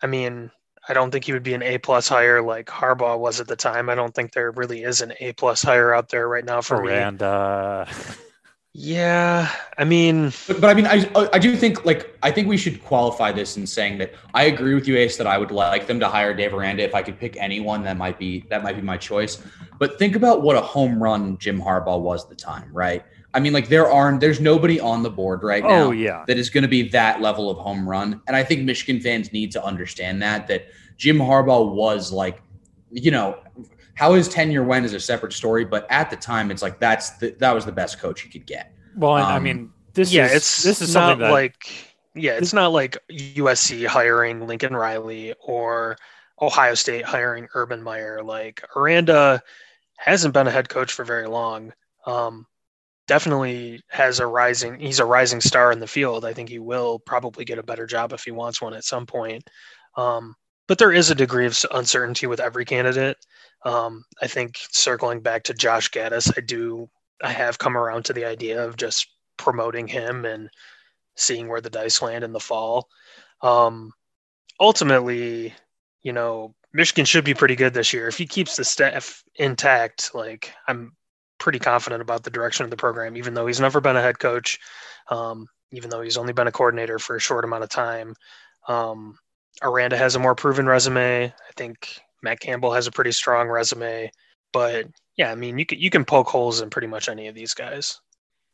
I mean, I don't think he would be an A plus hire like Harbaugh was at the time. I don't think there really is an A plus hire out there right now for
Miranda.
me. Yeah, I mean,
but, but I mean, I I do think like I think we should qualify this in saying that I agree with you, Ace, that I would like them to hire Dave Aranda. If I could pick anyone, that might be that might be my choice. But think about what a home run Jim Harbaugh was at the time, right? I mean, like there aren't there's nobody on the board right oh, now
oh, yeah.
that is going to be that level of home run, and I think Michigan fans need to understand that that Jim Harbaugh was like, you know, how his tenure went is a separate story, but at the time, it's like that's the, that was the best coach you could get.
Well, um, I mean, this
yeah,
is,
it's
this is
not
that,
like yeah, it's not like USC hiring Lincoln Riley or Ohio State hiring Urban Meyer. Like Aranda hasn't been a head coach for very long. Um, definitely has a rising. He's a rising star in the field. I think he will probably get a better job if he wants one at some point. Um, but there is a degree of uncertainty with every candidate. Um, I think circling back to Josh Gattis, I do I have come around to the idea of just promoting him and seeing where the dice land in the fall. Um, ultimately, you know, Michigan should be pretty good this year. If he keeps the staff intact, like I'm pretty confident about the direction of the program, even though he's never been a head coach, um, even though he's only been a coordinator for a short amount of time. Um, Aranda has a more proven resume. I think Matt Campbell has a pretty strong resume, but yeah, I mean, you can you can poke holes in pretty much any of these guys.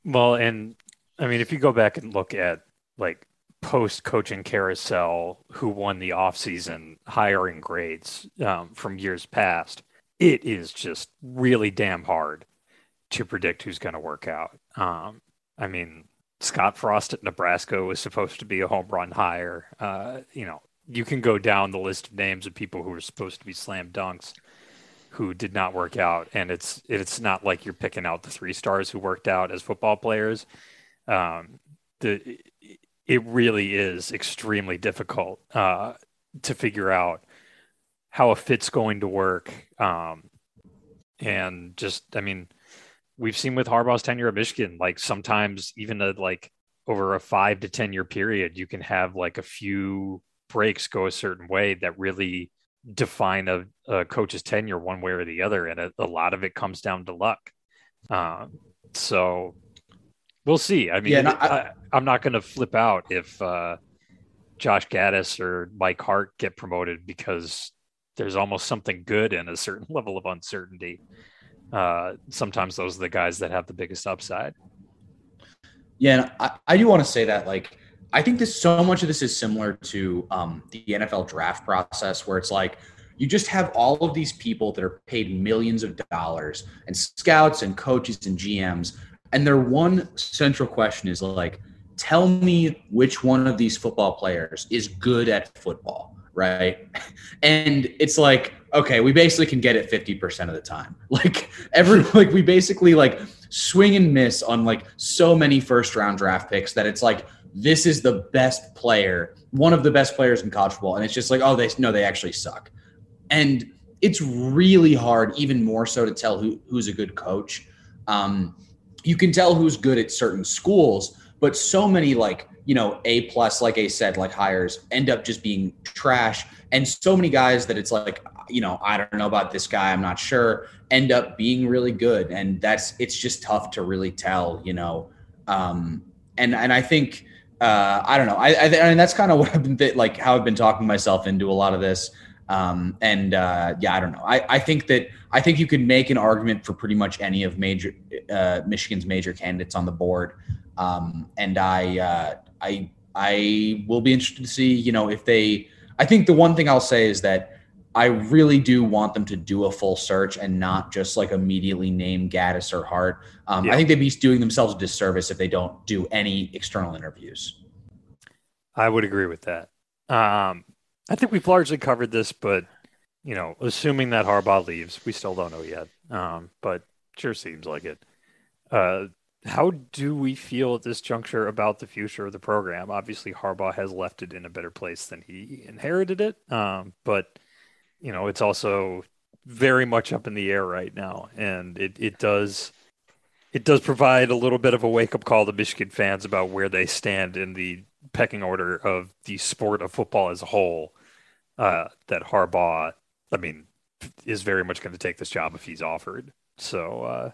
Well, and I mean, if you go back and look at like post coaching carousel, who won the offseason hiring grades um, from years past, it is just really damn hard to predict who's going to work out. Um, I mean, Scott Frost at Nebraska was supposed to be a home run hire. Uh, you know, you can go down the list of names of people who were supposed to be slam dunks who did not work out. And it's it's not like you're picking out the three stars who worked out as football players. Um, the it really is extremely difficult uh, to figure out how a fit's going to work. Um, and just i mean we've seen with harbaugh's tenure at michigan like sometimes even a, like over a five to ten year period you can have like a few breaks go a certain way that really define a, a coach's tenure one way or the other, and a, a lot of it comes down to luck. Um, so we'll see. I mean, yeah, I, am not going to flip out if uh, Josh Gattis or Mike Hart get promoted because there's almost something good in a certain level of uncertainty. Uh, sometimes those are the guys that have the biggest upside.
Yeah, I, I do want to say that like I think this so much of this is similar to um, the NFL draft process, where it's like you just have all of these people that are paid millions of dollars, and scouts and coaches and GMs, and their one central question is like, tell me which one of these football players is good at football, right? And it's like, okay, we basically can get it 50% of the time. Like every like we basically like swing and miss on like so many first round draft picks that it's like this is the best player, one of the best players in college football. And it's just like, oh, they no, they actually suck. And it's really hard, even more so, to tell who, who's a good coach. Um, you can tell who's good at certain schools, but so many like you know a plus, like I said, like hires end up just being trash, and so many guys that it's like you know I don't know about this guy, I'm not sure, end up being really good, and that's it's just tough to really tell, you know. Um, and and I think uh, I don't know. I, I and that's kind of what I've been like how I've been talking myself into a lot of this. Um, and uh, yeah, I don't know. I, I think that I think you could make an argument for pretty much any of major uh, Michigan's major candidates on the board. Um, and I uh, I I will be interested to see you know if they. I think the one thing I'll say is that I really do want them to do a full search and not just like immediately name Gattis or Hart. Um, yeah. I think they'd be doing themselves a disservice if they don't do any external interviews.
I would agree with that. Um, I think we've largely covered this, but you know, assuming that Harbaugh leaves, we still don't know yet. Um, but sure seems like it. Uh, how do we feel at this juncture about the future of the program? Obviously, Harbaugh has left it in a better place than he inherited it. Um, but you know, it's also very much up in the air right now, and it it does it does provide a little bit of a wake up call to Michigan fans about where they stand in the pecking order of the sport of football as a whole. Uh, that Harbaugh, I mean, is very much going to take this job if he's offered. So, uh,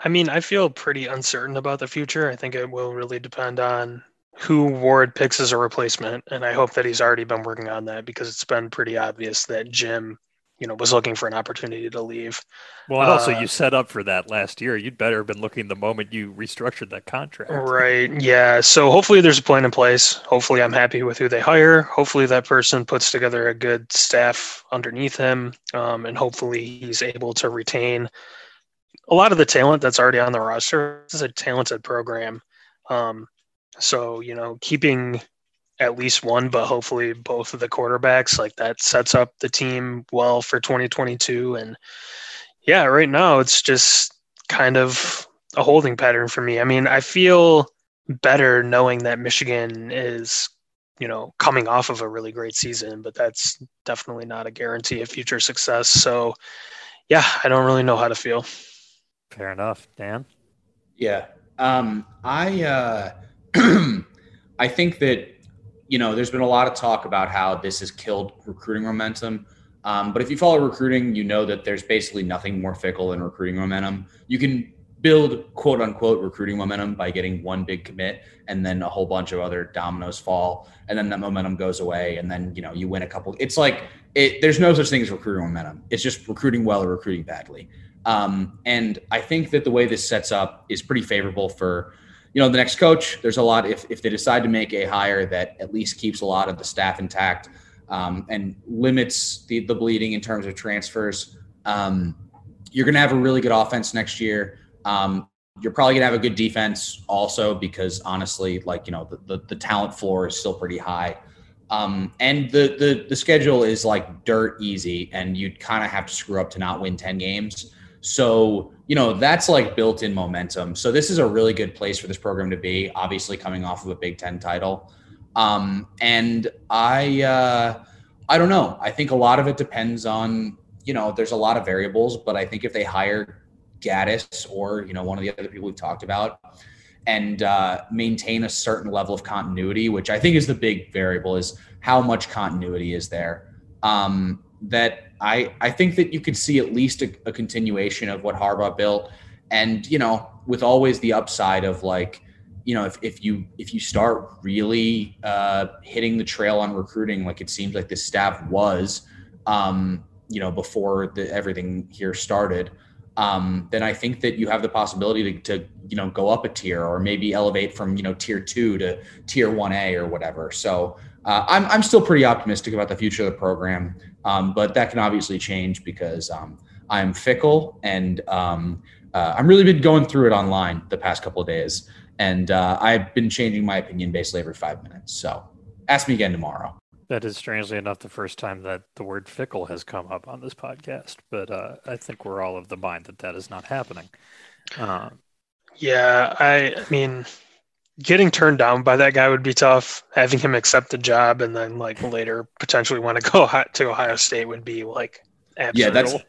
I mean, I feel pretty uncertain about the future. I think it will really depend on who Warde picks as a replacement, and I hope that he's already been working on that because it's been pretty obvious that Jim, you know, was looking for an opportunity to leave.
Well, and also uh, you set up for that last year. You'd better have been looking the moment you restructured that contract.
Right. Yeah. So hopefully there's a plan in place. Hopefully I'm happy with who they hire. Hopefully that person puts together a good staff underneath him, um, and hopefully he's able to retain a lot of the talent that's already on the roster. This is a talented program. Um, so, you know, keeping at least one, but hopefully both of the quarterbacks, like that sets up the team well for 2022. And yeah, right now it's just kind of a holding pattern for me. I mean, I feel better knowing that Michigan is, you know, coming off of a really great season, but that's definitely not a guarantee of future success. So, yeah, I don't really know how to feel.
Fair enough, Dan.
Yeah, um, I uh, I think that you know there's been a lot of talk about how this has killed recruiting momentum. Um, but if you follow recruiting, you know that there's basically nothing more fickle than recruiting momentum. You can build quote unquote recruiting momentum by getting one big commit and then a whole bunch of other dominoes fall and then that momentum goes away and then you know you win a couple it's like it, there's no such thing as recruiting momentum it's just recruiting well or recruiting badly um, and i think that the way this sets up is pretty favorable for you know, the next coach, there's a lot, if, if they decide to make a hire that at least keeps a lot of the staff intact um, and limits the, the bleeding in terms of transfers, um, you're going to have a really good offense next year. Um, you're probably going to have a good defense also because honestly, like, you know, the, the, the talent floor is still pretty high. Um, and the, the, the schedule is like dirt easy and you'd kind of have to screw up to not win 10 games. So, you know, that's like built in momentum. So, this is a really good place for this program to be, obviously, coming off of a Big Ten title. Um, and I, uh, I don't know. I think a lot of it depends on, you know, there's a lot of variables, but I think if they hire Gattis or, you know, one of the other people we've talked about, and uh, maintain a certain level of continuity, which I think is the big variable is how much continuity is there. Um, that I I think that you could see at least a, a continuation of what Harbaugh built, and you know, with always the upside of like you know, if, if you if you start really uh, hitting the trail on recruiting, like it seems like this staff was, um, you know, before the, everything here started, um, then I think that you have the possibility to, to, you know, go up a tier or maybe elevate from you know tier two to tier one A or whatever. So uh, I'm I'm still pretty optimistic about the future of the program, um, but that can obviously change because um, I'm fickle and um, uh, I'm really been going through it online the past couple of days and uh, I've been changing my opinion basically every five minutes. So ask me again tomorrow.
That is strangely enough the first time that the word fickle has come up on this podcast, but uh, I think we're all of the mind that that is not happening. Uh,
yeah, I, I mean, getting turned down by that guy would be tough. Having him accept the job and then like later potentially want to go to Ohio State would be like
yeah, that's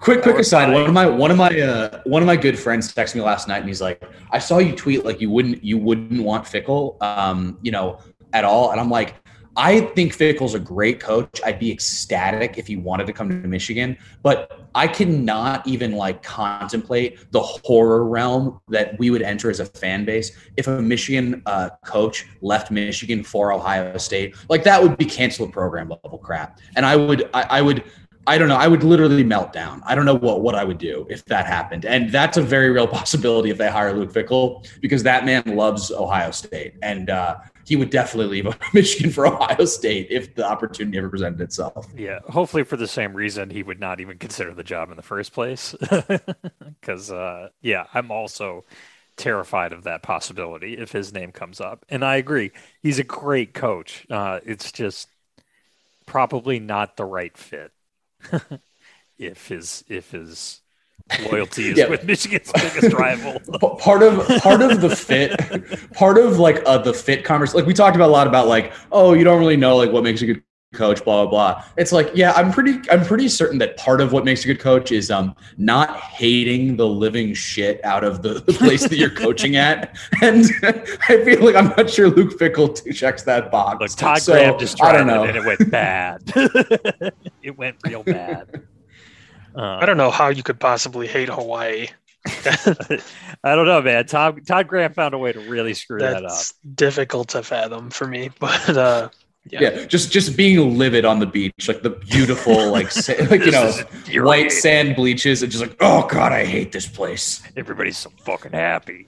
quick. Quick aside. One of my one of my uh, one of my good friends texted me last night, and he's like, "I saw you tweet like you wouldn't you wouldn't want Fickell, um, you know, at all." And I'm like, I think Fickell's a great coach. I'd be ecstatic if he wanted to come to Michigan, but I cannot even like contemplate the horror realm that we would enter as a fan base if a Michigan uh, coach left Michigan for Ohio State. Like that would be canceled program level crap, and I would, I, I would. I don't know. I would literally melt down. I don't know what, what I would do if that happened. And that's a very real possibility if they hire Luke Fickell because that man loves Ohio State. And uh, he would definitely leave Michigan for Ohio State if the opportunity ever presented itself.
Yeah, hopefully for the same reason he would not even consider the job in the first place. Because uh, yeah, I'm also terrified of that possibility if his name comes up. And I agree, he's a great coach. Uh, it's just probably not the right fit if his if his loyalty is yeah. with Michigan's biggest rival.
part of part of the fit, part of like uh, the fit conversation. Like we talked about a lot about like, oh, you don't really know like what makes a good coach, blah blah blah. It's like, yeah, I'm pretty I'm pretty certain that part of what makes a good coach is um not hating the living shit out of the, the place that you're coaching at. And I feel like I'm not sure Luke Fickell checks that box.
Look, Todd so, Graham just tried I don't know. it and it went bad. it went real bad.
Uh, I don't know how you could possibly hate Hawaii.
I don't know, man. Todd Todd Graham found a way to really screw That's that up.
Difficult to fathom for me, but uh,
yeah. yeah. just just being livid on the beach, like the beautiful, like sa- like you know, white sand bleaches, and just like, oh god, I hate this place.
Everybody's so fucking happy.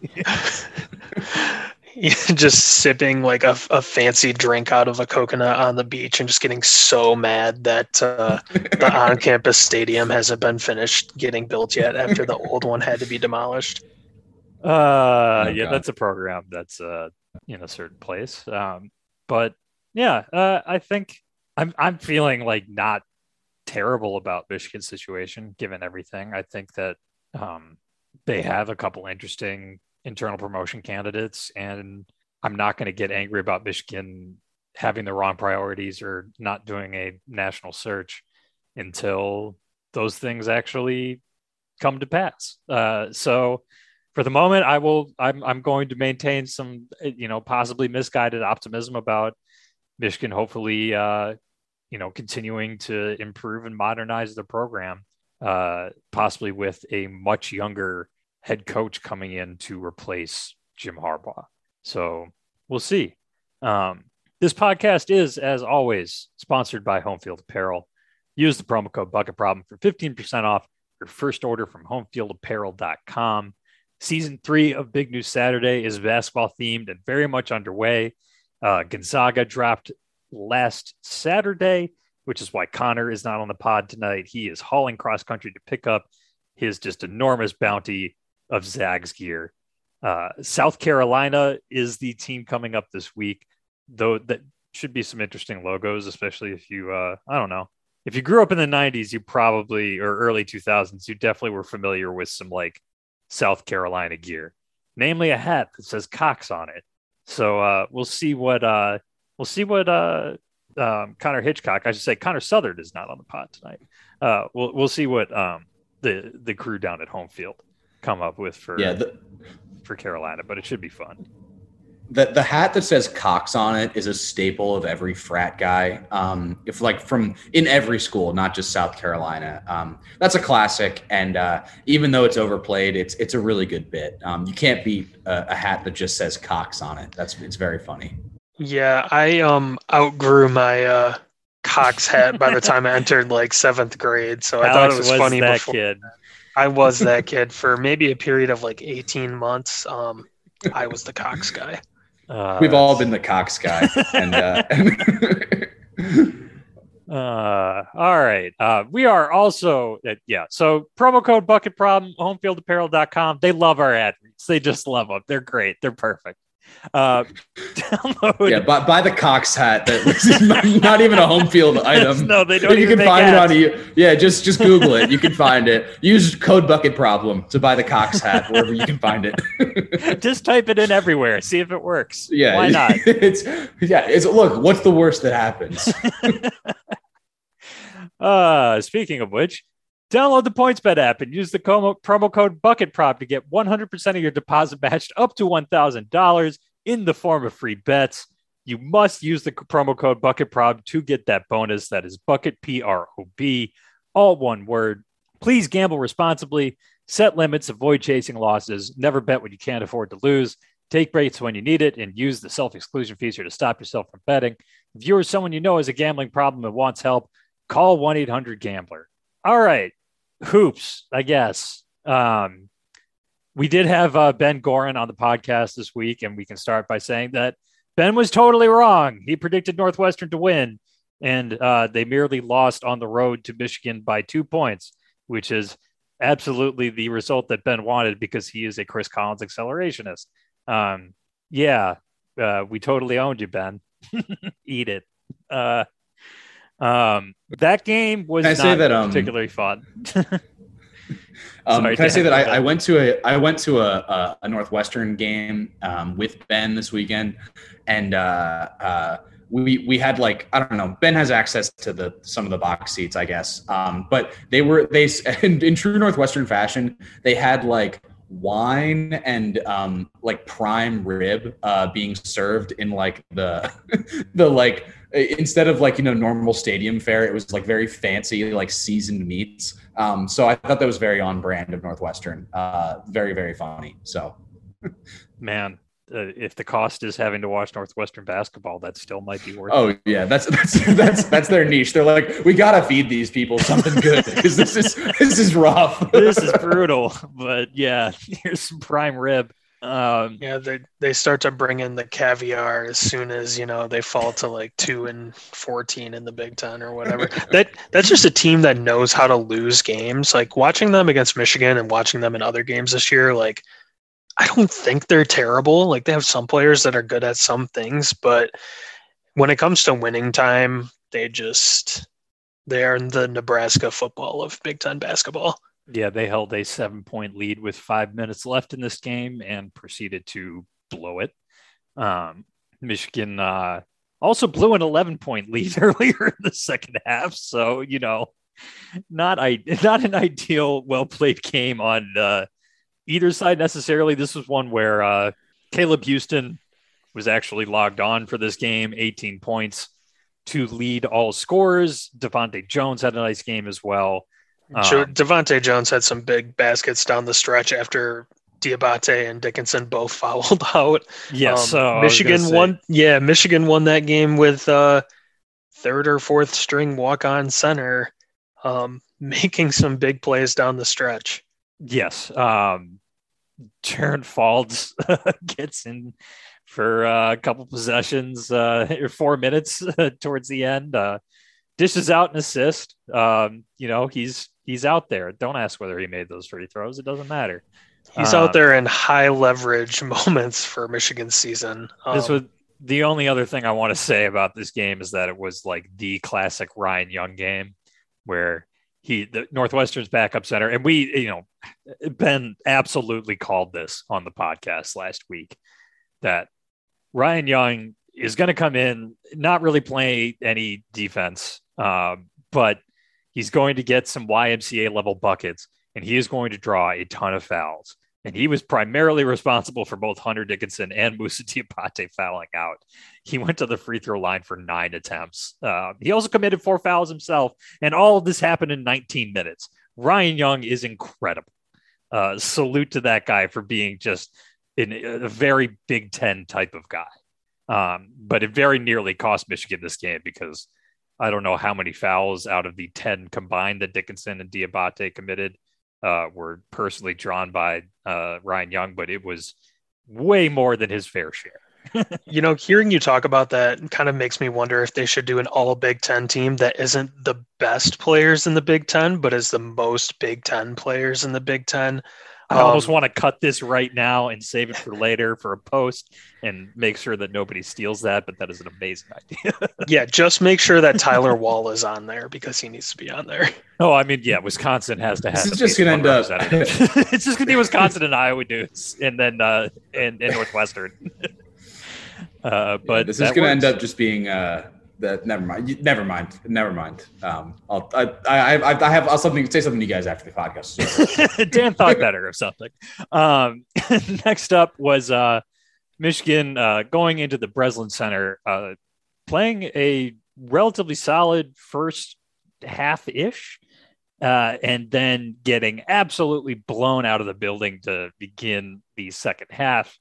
just sipping like a, a, fancy drink out of a coconut on the beach and just getting so mad that uh, the on-campus stadium hasn't been finished getting built yet after the old one had to be demolished.
Uh, oh, yeah, God. that's a program that's uh in a certain place. Um, but yeah, uh, I think I'm I'm feeling like not terrible about Michigan's situation given everything. I think that um, they have a couple interesting internal promotion candidates. And I'm not going to get angry about Michigan having the wrong priorities or not doing a national search until those things actually come to pass. Uh, so for the moment, I will. I'm I'm going to maintain some, you know, possibly misguided optimism about Michigan. Hopefully, uh, you know, continuing to improve and modernize the program, uh, possibly with a much younger head coach coming in to replace Jim Harbaugh. So we'll see. Um, this podcast is, as always, sponsored by Homefield Apparel. Use the promo code Bucket Problem for 15% off your first order from homefieldapparel.com. Season three of Big News Saturday is basketball themed and very much underway. Uh, Gonzaga dropped last Saturday, which is why Connor is not on the pod tonight. He is hauling cross country to pick up his just enormous bounty of Zags gear. Uh, South Carolina is the team coming up this week, though that should be some interesting logos, especially if you, uh, I don't know, if you grew up in the 90s, you probably, or early 2000s, you definitely were familiar with some like South Carolina gear, namely a hat that says Cox on it. So uh, we'll see what, uh, we'll see what uh, um, Connor Hitchcock, I should say Connor Southard is not on the pod tonight. Uh, we'll, we'll see what um, the, the crew down at home field come up with for
Yeah, the,
for Carolina, but it should be fun.
the the hat that says Cox on it is a staple of every frat guy. Um, if like from in every school, not just South Carolina. Um, that's a classic, and uh, even though it's overplayed, it's it's a really good bit. Um, you can't beat a, a hat that just says Cox on it. That's it's very funny.
Yeah, I um outgrew my uh Cox hat by the time I entered like seventh grade, so I thought it was, funny
that
before.
kid.
I was that kid for maybe a period of like 18 months. Um, I was the Cox guy.
Uh,
We've all been the Cox guy, and, uh,
Uh, all right. Uh, we are also, uh, yeah. So promo code bucket problem, homefieldapparel.com. They love our athletes. They just love them. They're great. They're perfect. Uh, download.
yeah, buy, buy the Cox hat. That is not, not even a home field item.
no, they don't.
you can find
ads.
it on you. Yeah, just just Google it. You can find it. Use code bucket problem to buy the Cox hat wherever you can find it.
Just type it in everywhere. See if it works.
yeah,
Why not?
It's yeah. It's look. What's the worst that happens?
Uh, speaking of which, download the PointsBet app and use the promo, code BucketProb to get 100% of your deposit matched up to $1,000 in the form of free bets. You must use the promo code BucketProb to get that bonus. That is Bucket P R O B, all one word. Please gamble responsibly. Set limits. Avoid chasing losses. Never bet when you can't afford to lose. Take breaks when you need it, and use the self-exclusion feature to stop yourself from betting. If you or someone you know has a gambling problem and wants help, call 1-800-GAMBLER. All right. Hoops, I guess. Um, we did have uh, Ben Gorin on the podcast this week, and we can start by saying that Ben was totally wrong. He predicted Northwestern to win, and uh, they merely lost on the road to Michigan by two points, which is absolutely the result that Ben wanted because he is a Chris Collins accelerationist. Um, yeah, uh, we totally owned you, Ben. Eat it. Uh, um, that game was
I
not
say that, um,
particularly fun.
Um,
Sorry,
can I say that I, I went to a I went to a, a, a Northwestern game um, with Ben this weekend, and uh, uh, we we had like I don't know Ben has access to the some of the box seats I guess, um, but they were they in, in true Northwestern fashion they had like wine and um, like prime rib uh, being served in like the the like instead of like you know normal stadium fare it was like very fancy like seasoned meats. Um, so i thought that was very on brand of northwestern. Uh, very very funny so.
Man, uh, if the cost is having to watch Northwestern basketball, that still might be worth it.
oh yeah that's that's that's that's their niche they're like we gotta feed these people something good because this is this is rough
this is brutal, but yeah, here's some prime rib. Um,
Yeah, they they start to bring in the caviar as soon as you know they fall to like two and fourteen in the Big Ten or whatever. that that's just a team that knows how to lose games. Like watching them against Michigan and watching them in other games this year, like I don't think they're terrible. Like they have some players that are good at some things, but when it comes to winning time, they just they are the Nebraska football of Big Ten basketball.
yeah, they held a seven point lead with five minutes left in this game and proceeded to blow it. Um, Michigan uh, also blew an 11 point lead earlier in the second half. So, you know, not, I, not an ideal, well played game on uh, either side necessarily. This was one where uh, Caleb Houstan was actually logged on for this game, 18 points to lead all scorers. DeVante' Jones had a nice game as well. Um,
DeVante' Jones had some big baskets down the stretch after Diabate and Dickinson both fouled out.
Yes,
Um,
so
Michigan won. Yeah, Michigan won that game with uh, third or fourth string walk on center, um, making some big plays down the stretch.
Yes, um, Jaron Faulds gets in for uh, a couple possessions, uh, four minutes towards the end. Uh, dishes out an assist. Um, you know, he's he's out there. Don't ask whether he made those free throws. It doesn't matter.
He's
Um,
out there in high leverage moments for Michigan season.
this
Um,
was the only other thing I want to say about this game is that it was like the classic Ryan Young game where he the Northwestern's backup center and we you know Ben absolutely called this on the podcast last week that Ryan Young is going to come in not really play any defense um, but he's going to get some YMCA level buckets and he is going to draw a ton of fouls. And he was primarily responsible for both Hunter Dickinson and Moussa Diabate fouling out. He went to the free throw line for nine attempts. Uh, he also committed four fouls himself, and all of this happened in 19 minutes. Ryan Young is incredible. Uh, salute to that guy for being just in a very Big Ten type of guy. Um, but it very nearly cost Michigan this game because I don't know how many fouls out of the 10 combined that Dickinson and Diabate committed uh, were personally drawn by uh, Ryan Young, but it was way more than his fair share.
you know, hearing you talk about that kind of makes me wonder if they should do an all Big Ten team that isn't the best players in the Big Ten, but is the most Big Ten players in the Big Ten.
I almost um, want to cut this right now and save it for later for a post and make sure that nobody steals that. But that is an amazing idea.
yeah, just make sure that Tyler Wall is on there because he needs to be on there.
Oh, I mean, yeah, Wisconsin has to have.
This is just going to end up.
it's just going to be Wisconsin and Iowa dudes, and then uh, and, and Northwestern. uh, but
yeah, this is going to end up just being uh, that never mind. Never mind. Never mind. Um, I'll, I, I, I have I'll something say something to you guys after the podcast.
Dan thought better of something. Um, next up was uh, Michigan uh, going into the Breslin Center, uh, playing a relatively solid first half ish, uh, and then getting absolutely blown out of the building to begin the second half.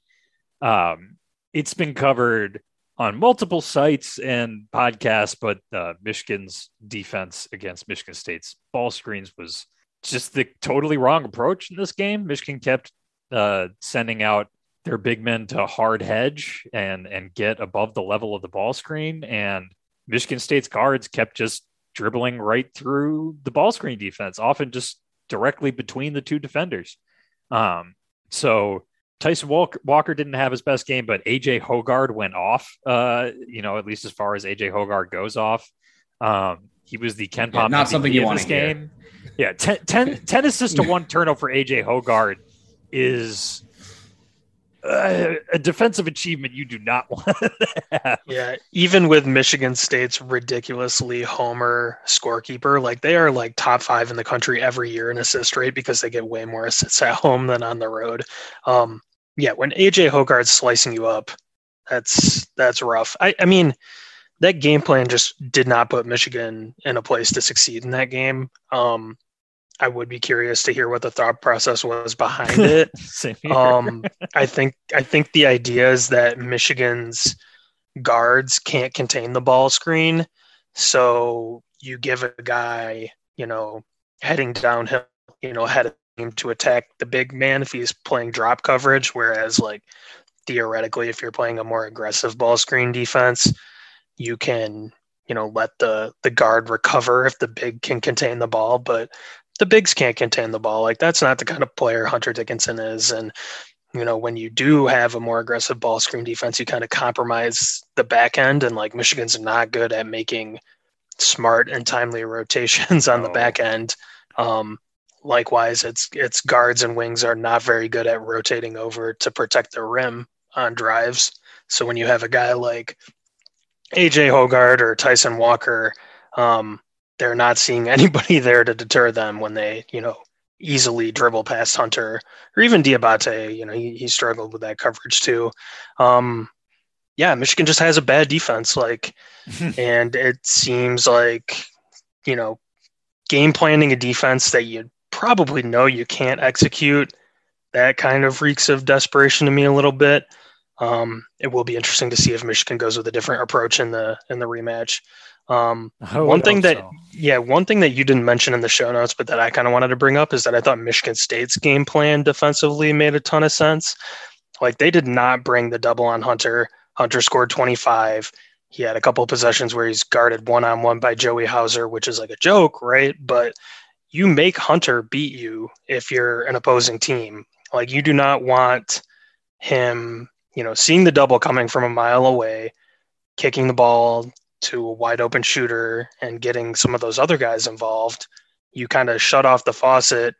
Um, it's been covered on multiple sites and podcasts, but uh, Michigan's defense against Michigan State's ball screens was just the totally wrong approach in this game. Michigan kept uh, sending out their big men to hard hedge and and get above the level of the ball screen, and Michigan State's guards kept just dribbling right through the ball screen defense, often just directly between the two defenders. Um, so Tyson Walker, Walker, didn't have his best game, but AJ Hoggard went off. Uh, you know, at least as far as AJ Hoggard goes off. Um, he was the KenPom yeah,
not MVP something you want to
game. Hear. Yeah, 10, 10, 10 assists to one turnover for AJ Hoggard is uh, a defensive achievement you do not want to have.
Yeah, even with Michigan State's ridiculously homer scorekeeper, like they are like top five in the country every year in assist rate because they get way more assists at home than on the road. Um, yeah, when AJ Hoggard's slicing you up, that's that's rough. I, I mean, that game plan just did not put Michigan in a place to succeed in that game. Um, I would be curious to hear what the thought process was behind it. um, I think I think the idea is that Michigan's guards can't contain the ball screen, so you give a guy, you know, heading downhill, you know, head to attack the big man if he's playing drop coverage. Whereas, like theoretically, if you're playing a more aggressive ball screen defense, you can you know let the the guard recover if the big can contain the ball but the bigs can't contain the ball. Like that's not the kind of player Hunter Dickinson is. And you know, when you do have a more aggressive ball screen defense, you kind of compromise the back end. And like Michigan's not good at making smart and timely rotations on oh. the back end. Um, likewise, it's it's guards and wings are not very good at rotating over to protect the rim on drives. So when you have a guy like AJ Hoggard or Tyson Walker, um, they're not seeing anybody there to deter them when they, you know, easily dribble past Hunter or even Diabate. You know, he, he struggled with that coverage too. Um, yeah, Michigan just has a bad defense. Like, and it seems like, you know, game planning a defense that you probably know you can't execute. That kind of reeks of desperation to me a little bit. Um, it will be interesting to see if Michigan goes with a different approach in the in the rematch. Um, one thing that, so. yeah, one thing that you didn't mention in the show notes, but that I kind of wanted to bring up is that I thought Michigan State's game plan defensively made a ton of sense. Like they did not bring the double on Hunter. Hunter scored 25. He had a couple of possessions where he's guarded one on one by Joey Hauser, which is like a joke, right? But you make Hunter beat you if you're an opposing team. Like you do not want him, you know, seeing the double coming from a mile away, kicking the ball to a wide open shooter and getting some of those other guys involved, you kind of shut off the faucet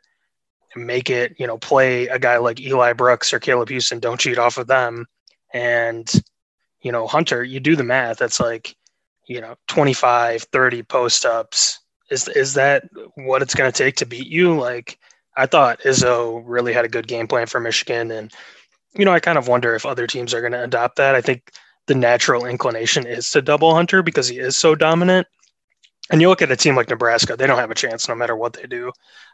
and make it, you know, play a guy like Eli Brooks or Caleb Houstan, don't cheat off of them. And, you know, Hunter, you do the math, that's like, you know, 25, 30 post ups. Is, is that what it's going to take to beat you? Like, I thought Izzo really had a good game plan for Michigan, and you know, I kind of wonder if other teams are going to adopt that. I think the natural inclination is to double Hunter because he is so dominant. And you look at a team like Nebraska; they don't have a chance no matter what they do.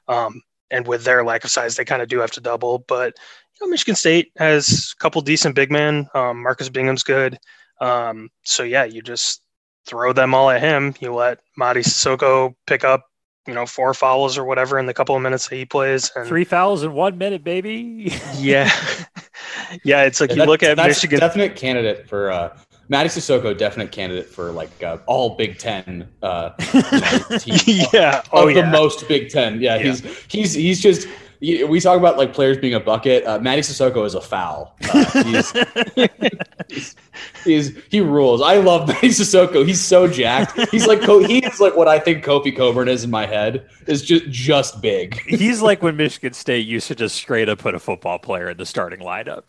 Um, and with their lack of size, they kind of do have to double. But you know, Michigan State has a couple decent big men. Um, Marcus Bingham's good. Um, so yeah, you just throw them all at him. You let Mady Sissoko pick up, you know, four fouls or whatever in the couple of minutes that he plays. And
Three fouls in one minute, baby.
yeah, yeah, it's like
Yeah,
you
that-
look at
that's
Michigan.
definite candidate for uh, Mady Sissoko, definite candidate for like uh, all Big Ten uh, you know, team.
yeah,
of
oh
the
yeah,
most Big Ten. Yeah,
Yeah.
he's he's he's just. He- We talk about like players being a bucket. Uh, Mady Sissoko is a foul. Uh, he's, he's, he's he rules. I love Mady Sissoko. He's so jacked. He's like he is like what I think Kofi Cockburn is in my head. Is just just big.
He's like when Michigan State used to just straight up put a football player in the starting lineup.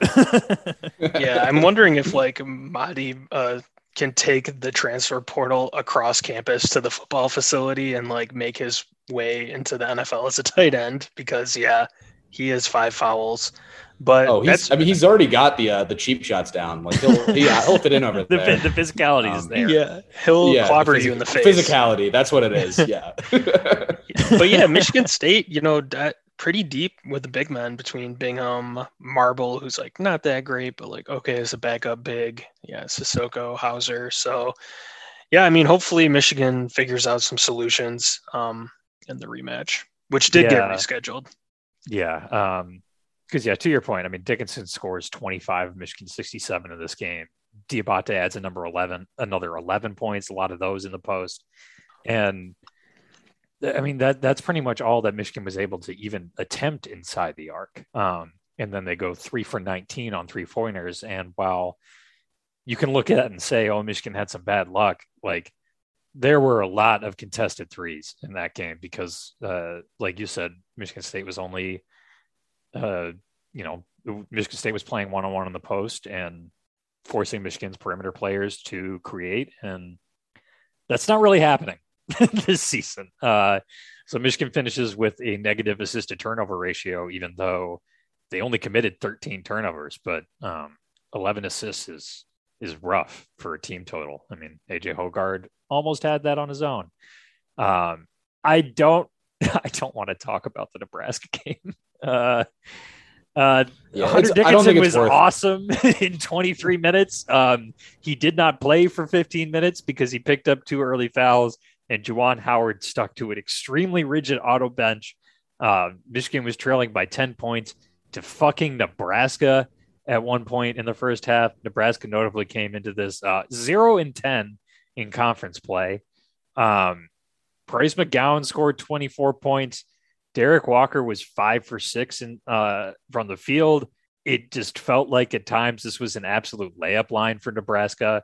yeah. I'm wondering if like Mady uh, can take the transfer portal across campus to the football facility and like make his way into the NFL as a tight end because yeah, he has five fouls. But
Oh, he's, I mean, he's already got the uh, the cheap shots down. Like he'll he, he'll fit in over
the,
there.
the physicality is
Um,
there.
yeah, he'll
Yeah,
clobber
the
you in the face.
Physicality, that's what it is. Yeah.
but yeah, Michigan State, you know, that pretty deep with the big men between Bingham, Marble, who's like not that great, but like okay as a backup big. Yeah, Sissoko, Hauser. So yeah, I mean, hopefully Michigan figures out some solutions um, in the rematch, which did get rescheduled.
Yeah. Um, because yeah, to your point, I mean, Dickinson scores 25, Michigan 67 in this game. Diabate adds a number 11, another 11 points, a lot of those in the post. And I mean, that that's pretty much all that Michigan was able to even attempt inside the arc. Um, and then they go three for 19 on three pointers. And while you can look at it and say, oh, Michigan had some bad luck, like there were a lot of contested threes in that game because, uh, like you said, Michigan State was only, uh, you know, Michigan State was playing one on one on the post and forcing Michigan's perimeter players to create, and that's not really happening this season. Uh, so Michigan finishes with a negative assist to turnover ratio, even though they only committed 13 turnovers, but um, 11 assists is is rough for a team total. I mean, AJ Hoggard almost had that on his own. Um, I don't I don't want to talk about the Nebraska game. Uh, uh,
Yeah,
Hunter
it's- I don't
Dickinson was awesome in 23 minutes. Um, he did not play for 15 minutes because he picked up two early fouls, and Juwan Howard stuck to an extremely rigid auto bench. Uh, Michigan was trailing by 10 points to fucking Nebraska at one point in the first half. Nebraska notably came into this uh, zero and 10 in conference play. Um, Bryce McGowan scored 24 points. Derek Walker was five for six in, uh, from the field. It just felt like at times this was an absolute layup line for Nebraska.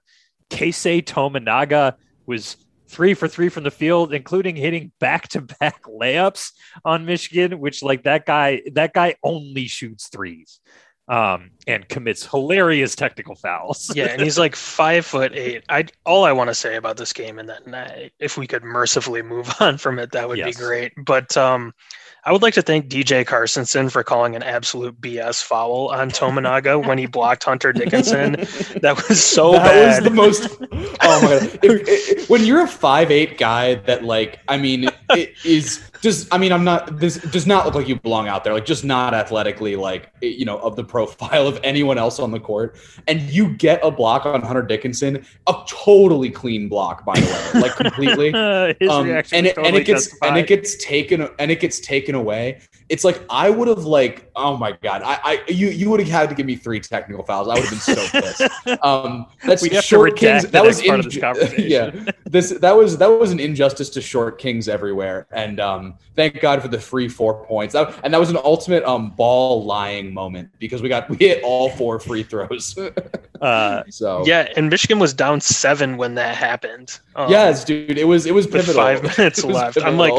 Keisei Tominaga was three for three from the field, including hitting back to back layups on Michigan, which like that guy, that guy only shoots threes um, and commits hilarious technical fouls.
yeah, and he's like five foot eight. I all I want to say about this game, and then I, if we could mercifully move on from it, that would
Yes.
be great. But um, I would like to thank DJ Carstensen for calling an absolute BS foul on Tominaga when he blocked Hunter Dickinson. That was so
that
bad.
was the most. Oh my god! If- if- when you're a five eight guy, that like, I mean, it is just. I mean, I'm not. This does not look like you belong out there. Like, just not athletically, like you know, of the profile of anyone else on the court. And you get a block on Hunter Dickinson, a totally clean block, by the way, like completely.
His
Um,
reaction
and it, and it gets and it gets taken and it gets taken away. It's like I would have like oh my god I, I you you would have had to give me three technical fouls. I would have been so pissed. Um, that's
We
short kings. That was
next part of
in-
this conversation.
yeah, this that was that was an injustice to short kings everywhere. And um, thank God for the free four points. That, and that was an ultimate um ball lying moment because we got we hit all four free throws.
Uh,
so
yeah, and Michigan was down seven when that happened. Um,
yes, dude, it was it was
with
pivotal.
five minutes
It was
left. I'm like,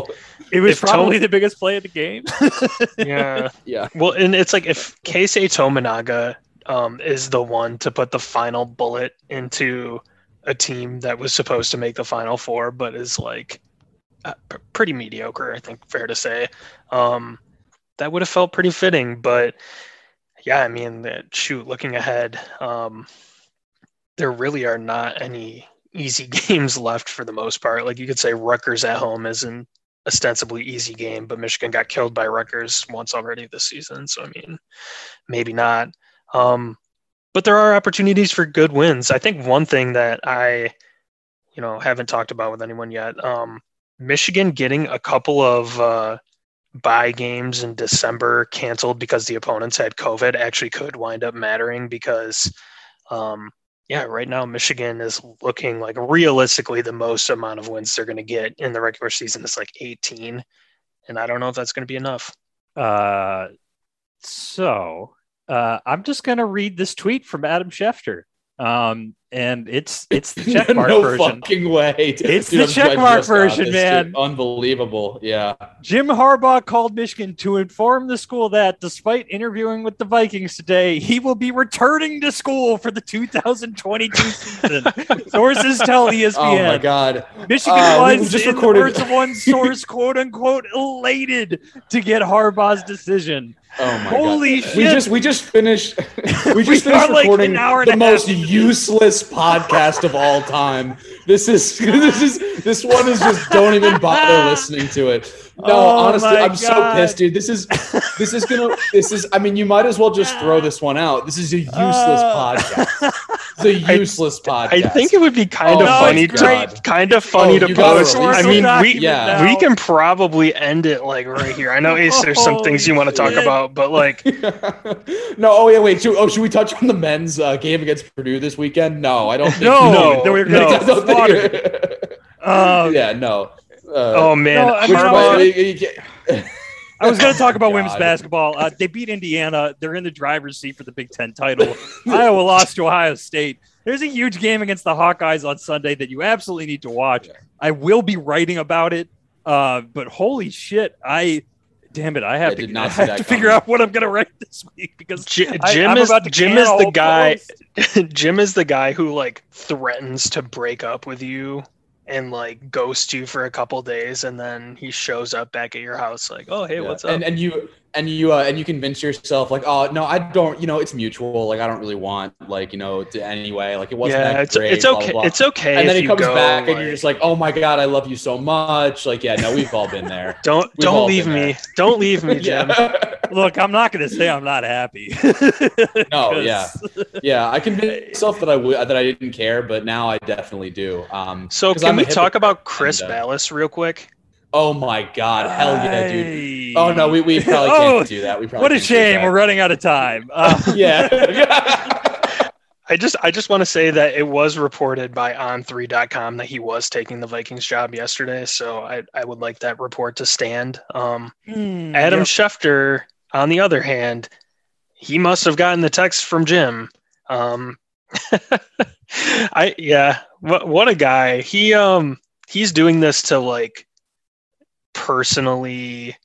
it was
If Tom-
probably the biggest play of the game.
yeah.
yeah.
Well, and it's like if Keisei Tominaga um, is the one to put the final bullet into a team that was supposed to make the final four, but is like uh, p- pretty mediocre, I think, fair to say. Um, that would have felt pretty fitting. But yeah, I mean, shoot, looking ahead, um, there really are not any easy games left for the most part. Like you could say Rutgers at home is an ostensibly easy game, but Michigan got killed by Rutgers once already this season. So I mean, maybe not. Um, but there are opportunities for good wins. I think one thing that I, you know, haven't talked about with anyone yet, um, Michigan getting a couple of uh, buy games in December canceled because the opponents had COVID actually could wind up mattering because, um, yeah, right now Michigan is looking like realistically the most amount of wins they're going to get in the regular season is like 18, and I don't know if that's going to be enough.
Uh, so uh, I'm just going to read this tweet from Adam Schefter. Um, and it's it's the checkmark
no
version.
fucking way.
It's the checkmark version, man.
Unbelievable. Yeah.
Jim Harbaugh called Michigan to inform the school that, despite interviewing with the Vikings today, he will be returning to school for the 2022 season. Sources tell ESPN.
Oh my god.
Michigan
Uh,
was
just
in
recorded-
the words of one source, quote unquote, elated to get Harbaugh's decision.
Oh my
Holy
god.
shit!
We just we just finished we
We
just
are
finished
like
recording
an hour and
the most
into
useless podcast of all time. This is this is this one is just don't even bother listening to it. No,
Oh
honestly, I'm so pissed, dude. This is this is gonna this is I mean you might as well just throw this one out. This is a useless
Uh.
podcast. It's a useless podcast.
I think it would be kind
Oh
of
no,
funny to kind of funny
Oh,
to post. I mean, we
yeah.
we can probably end it like right here. I know Ace, there's some things you want to talk about, but like
no, oh yeah, wait. Should, oh, should we touch on the men's uh, game against Purdue this weekend? No, I don't. Think
No,
No,
no, we're
no.
gonna
I
get
don't think-
slaughtered. Um,
yeah, no. Uh,
oh man,
No, I mean,
Harbaugh-
I
you- you get-
I was going to talk about women's basketball. Uh, they beat Indiana. They're in the driver's seat for the Big Ten title. Iowa lost to Ohio State. There's a huge game against the Hawkeyes on Sunday that you absolutely need to watch. I will be writing about it. Uh, but holy shit, I damn it, I have
I
to,
not
I have to figure out what I'm going to write this week because
J-
I-
Jim
I'm
is Jim is the guy. Jim is the guy who like threatens to break up with you and like ghost you for a couple days, and then he shows up back at your house like, "Oh, hey,
Yeah.
what's up?"
And and you and you uh, and you convince yourself like, oh no, I don't. You know, it's mutual. Like I don't really want like you know to anyway. Like it wasn't
yeah,
that
it's
great.
it's
blah, blah,
okay.
blah.
It's okay.
and then he comes
go,
back and you're just like, oh my god, I love you so much. Like yeah, no, we've all been there.
don't
we've
don't leave me.
there.
Don't leave me, Jim.
yeah.
Look, I'm not going to say I'm not happy.
no yeah. yeah, I convinced myself that I would that I didn't care, but now I definitely do. Um,
So can
I'm
we talk about Chris
and, uh,
Ballas real quick?
Oh my god, hell yeah, dude. Oh no, we, we probably
Oh,
can't do that. We probably
What a shame. We're running out of time. Uh,
yeah.
I just I just want to say that it was reported by on3.com that he was taking the Vikings job yesterday. So I, I would like that report to stand. Um,
hmm,
Adam
yep.
Schefter, on the other hand, he must have gotten the text from Jim. Um, I yeah, what what a guy. He um he's doing this to like personally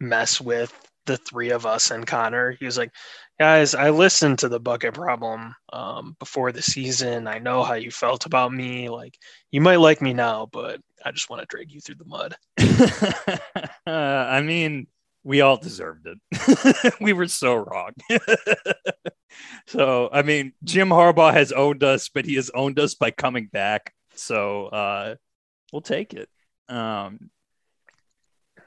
mess with the three of us and Connor. He was like, guys, I listened to the bucket problem um, before the season. I know how you felt about me. Like, you might like me now, but I just want to drag you through the mud.
uh, I mean, we all deserved it. we were so wrong. so, I mean, Jim Harbaugh has owned us, but he has owned us by coming back. So, uh, we'll take it. Um,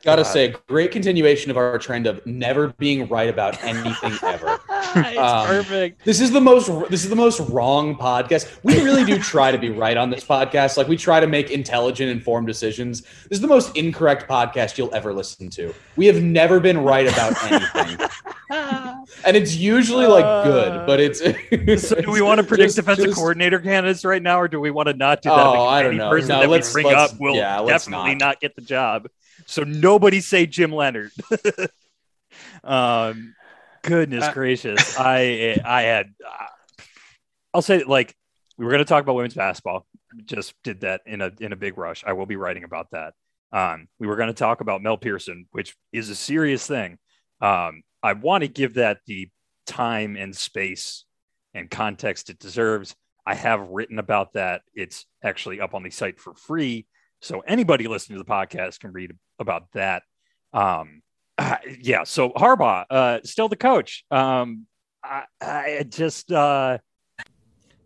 Gotta
God.
say, great continuation of our trend of never being right about anything ever.
it's
Um,
perfect.
This is the most this is the most wrong podcast. We really do try to be right on this podcast. Like we try to make intelligent, informed decisions. This is the most incorrect podcast you'll ever listen to. We have never been right about anything. And it's usually like good, but it's
So do we want to predict
just-
defensive
just-
coordinator candidates right now, or do we want to not do that?
Oh, I don't know.
Person
No,
that we
let's-
bring
let's-
up will
yeah, let's
definitely
not.
not. get the job. So nobody say Jim Leonhard. um, goodness
Uh,
gracious, I I had. Uh, I'll say like we were going to talk about women's basketball. Just did that in a in a big rush. I will be writing about that. Um, we were going to talk about Mel Pearson, which is a serious thing. Um, I want to give that the time and space and context it deserves. I have written about that. It's actually up on the site for free. So anybody listening to the podcast can read about that. Um, Uh, yeah. So Harbaugh, uh, still the coach. Um, I, I just, uh,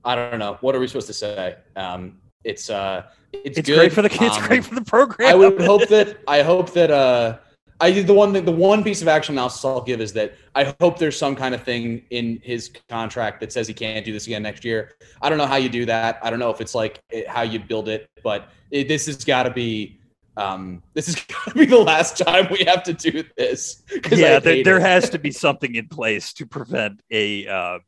I don't know. What are we supposed to say? Um, it's uh, it's,
it's
good.
great for the kids.
Um,
great for the program.
I would hope that I hope that uh, I the one the one piece of action analysis I'll give is that I hope there's some kind of thing in his contract that says he can't do this again next year. I don't know how you do that. I don't know if it's like it, how you build it, but it, this has got to be. Um, this is going to be the last time we have to do this.
Yeah, there, there has to be something in place to prevent a uh,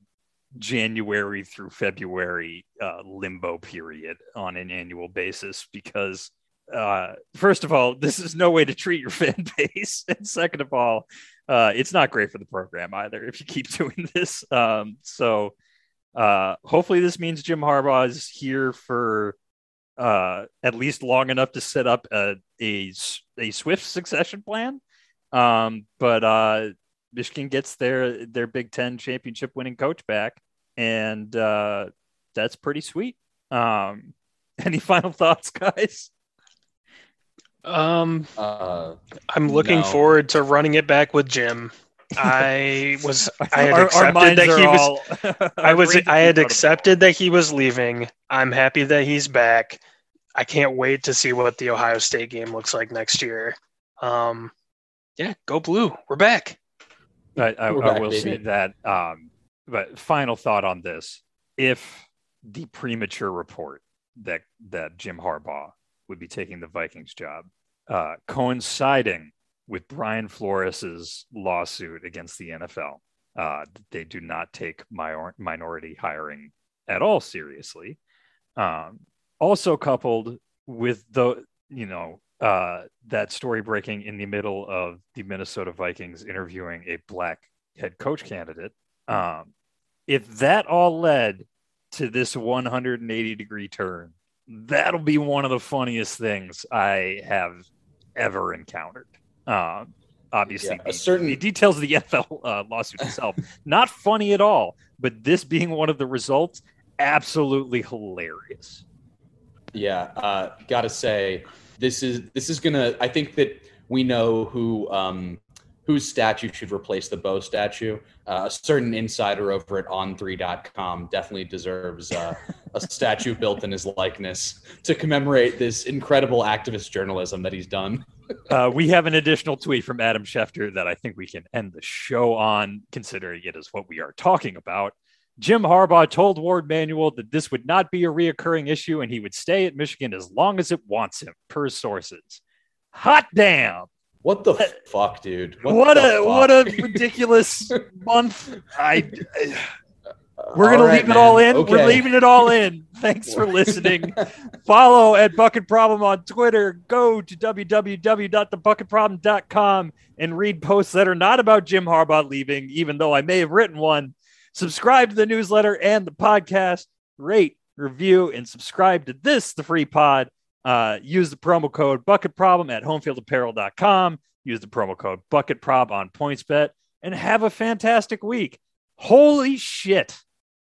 January through February uh, limbo period on an annual basis because, uh, first of all, this is no way to treat your fan base, and second of all, uh, it's not great for the program either if you keep doing this. Um, so, uh, hopefully, this means Jim Harbaugh is here for uh, at least long enough to set up a a, a swift succession plan. Um, but uh, Michigan gets their their Big Ten championship winning coach back, and uh, that's pretty sweet. Um, any final thoughts, guys?
Um,
Uh,
I'm looking
No.
forward to running it back with Jim. I was I had
Our- our
accepted
minds
that he
are
was I was I had accepted that he was leaving. I'm happy that he's back. I can't wait to see what the Ohio State game looks like next year. Um, yeah, go blue. We're back.
I, I,
We're
I
back,
will say that. Um, but final thought on this: if the premature report that that Jim Harbaugh would be taking the Vikings job, uh, coinciding with Brian Flores's lawsuit against the NFL, uh, they do not take minor- minority hiring at all seriously. Um, also coupled with the you know uh, that story breaking in the middle of the Minnesota Vikings interviewing a black head coach candidate. Um, if that all led to this 180 degree turn, that'll be one of the funniest things I have ever encountered. Um, obviously,
Yeah,
the,
certain-
the details of the NFL uh, lawsuit itself not funny at all, but this being one of the results, absolutely hilarious.
Yeah, uh, gotta say, this is this is gonna. I think that we know who um, whose statue should replace the Bo statue. Uh, a certain insider over at On3.com definitely deserves uh, a statue built in his likeness to commemorate this incredible activist journalism that he's done.
Uh, we have an additional tweet from Adam Schefter that I think we can end the show on, considering it is what we are talking about. Jim Harbaugh told Warde Manuel that this would not be a reoccurring issue and he would stay at Michigan as long as it wants him, per sources. Hot damn!
What the fuck, dude?
What,
the
a what a ridiculous month! I
Uh,
we're gonna
right,
leave it all in. We're leaving it all in. Thanks for listening. Follow at Bucket Problem on Twitter. Go to www.thebucketproblem.com and read posts that are not about Jim Harbaugh leaving, even though I may have written one. Subscribe to the newsletter and the podcast. Rate, review, and subscribe to this, the free pod. Uh, use the promo code Bucket Problem at homefieldapparel.com. Use the promo code Bucket Prob on PointsBet and have a fantastic week. Holy shit.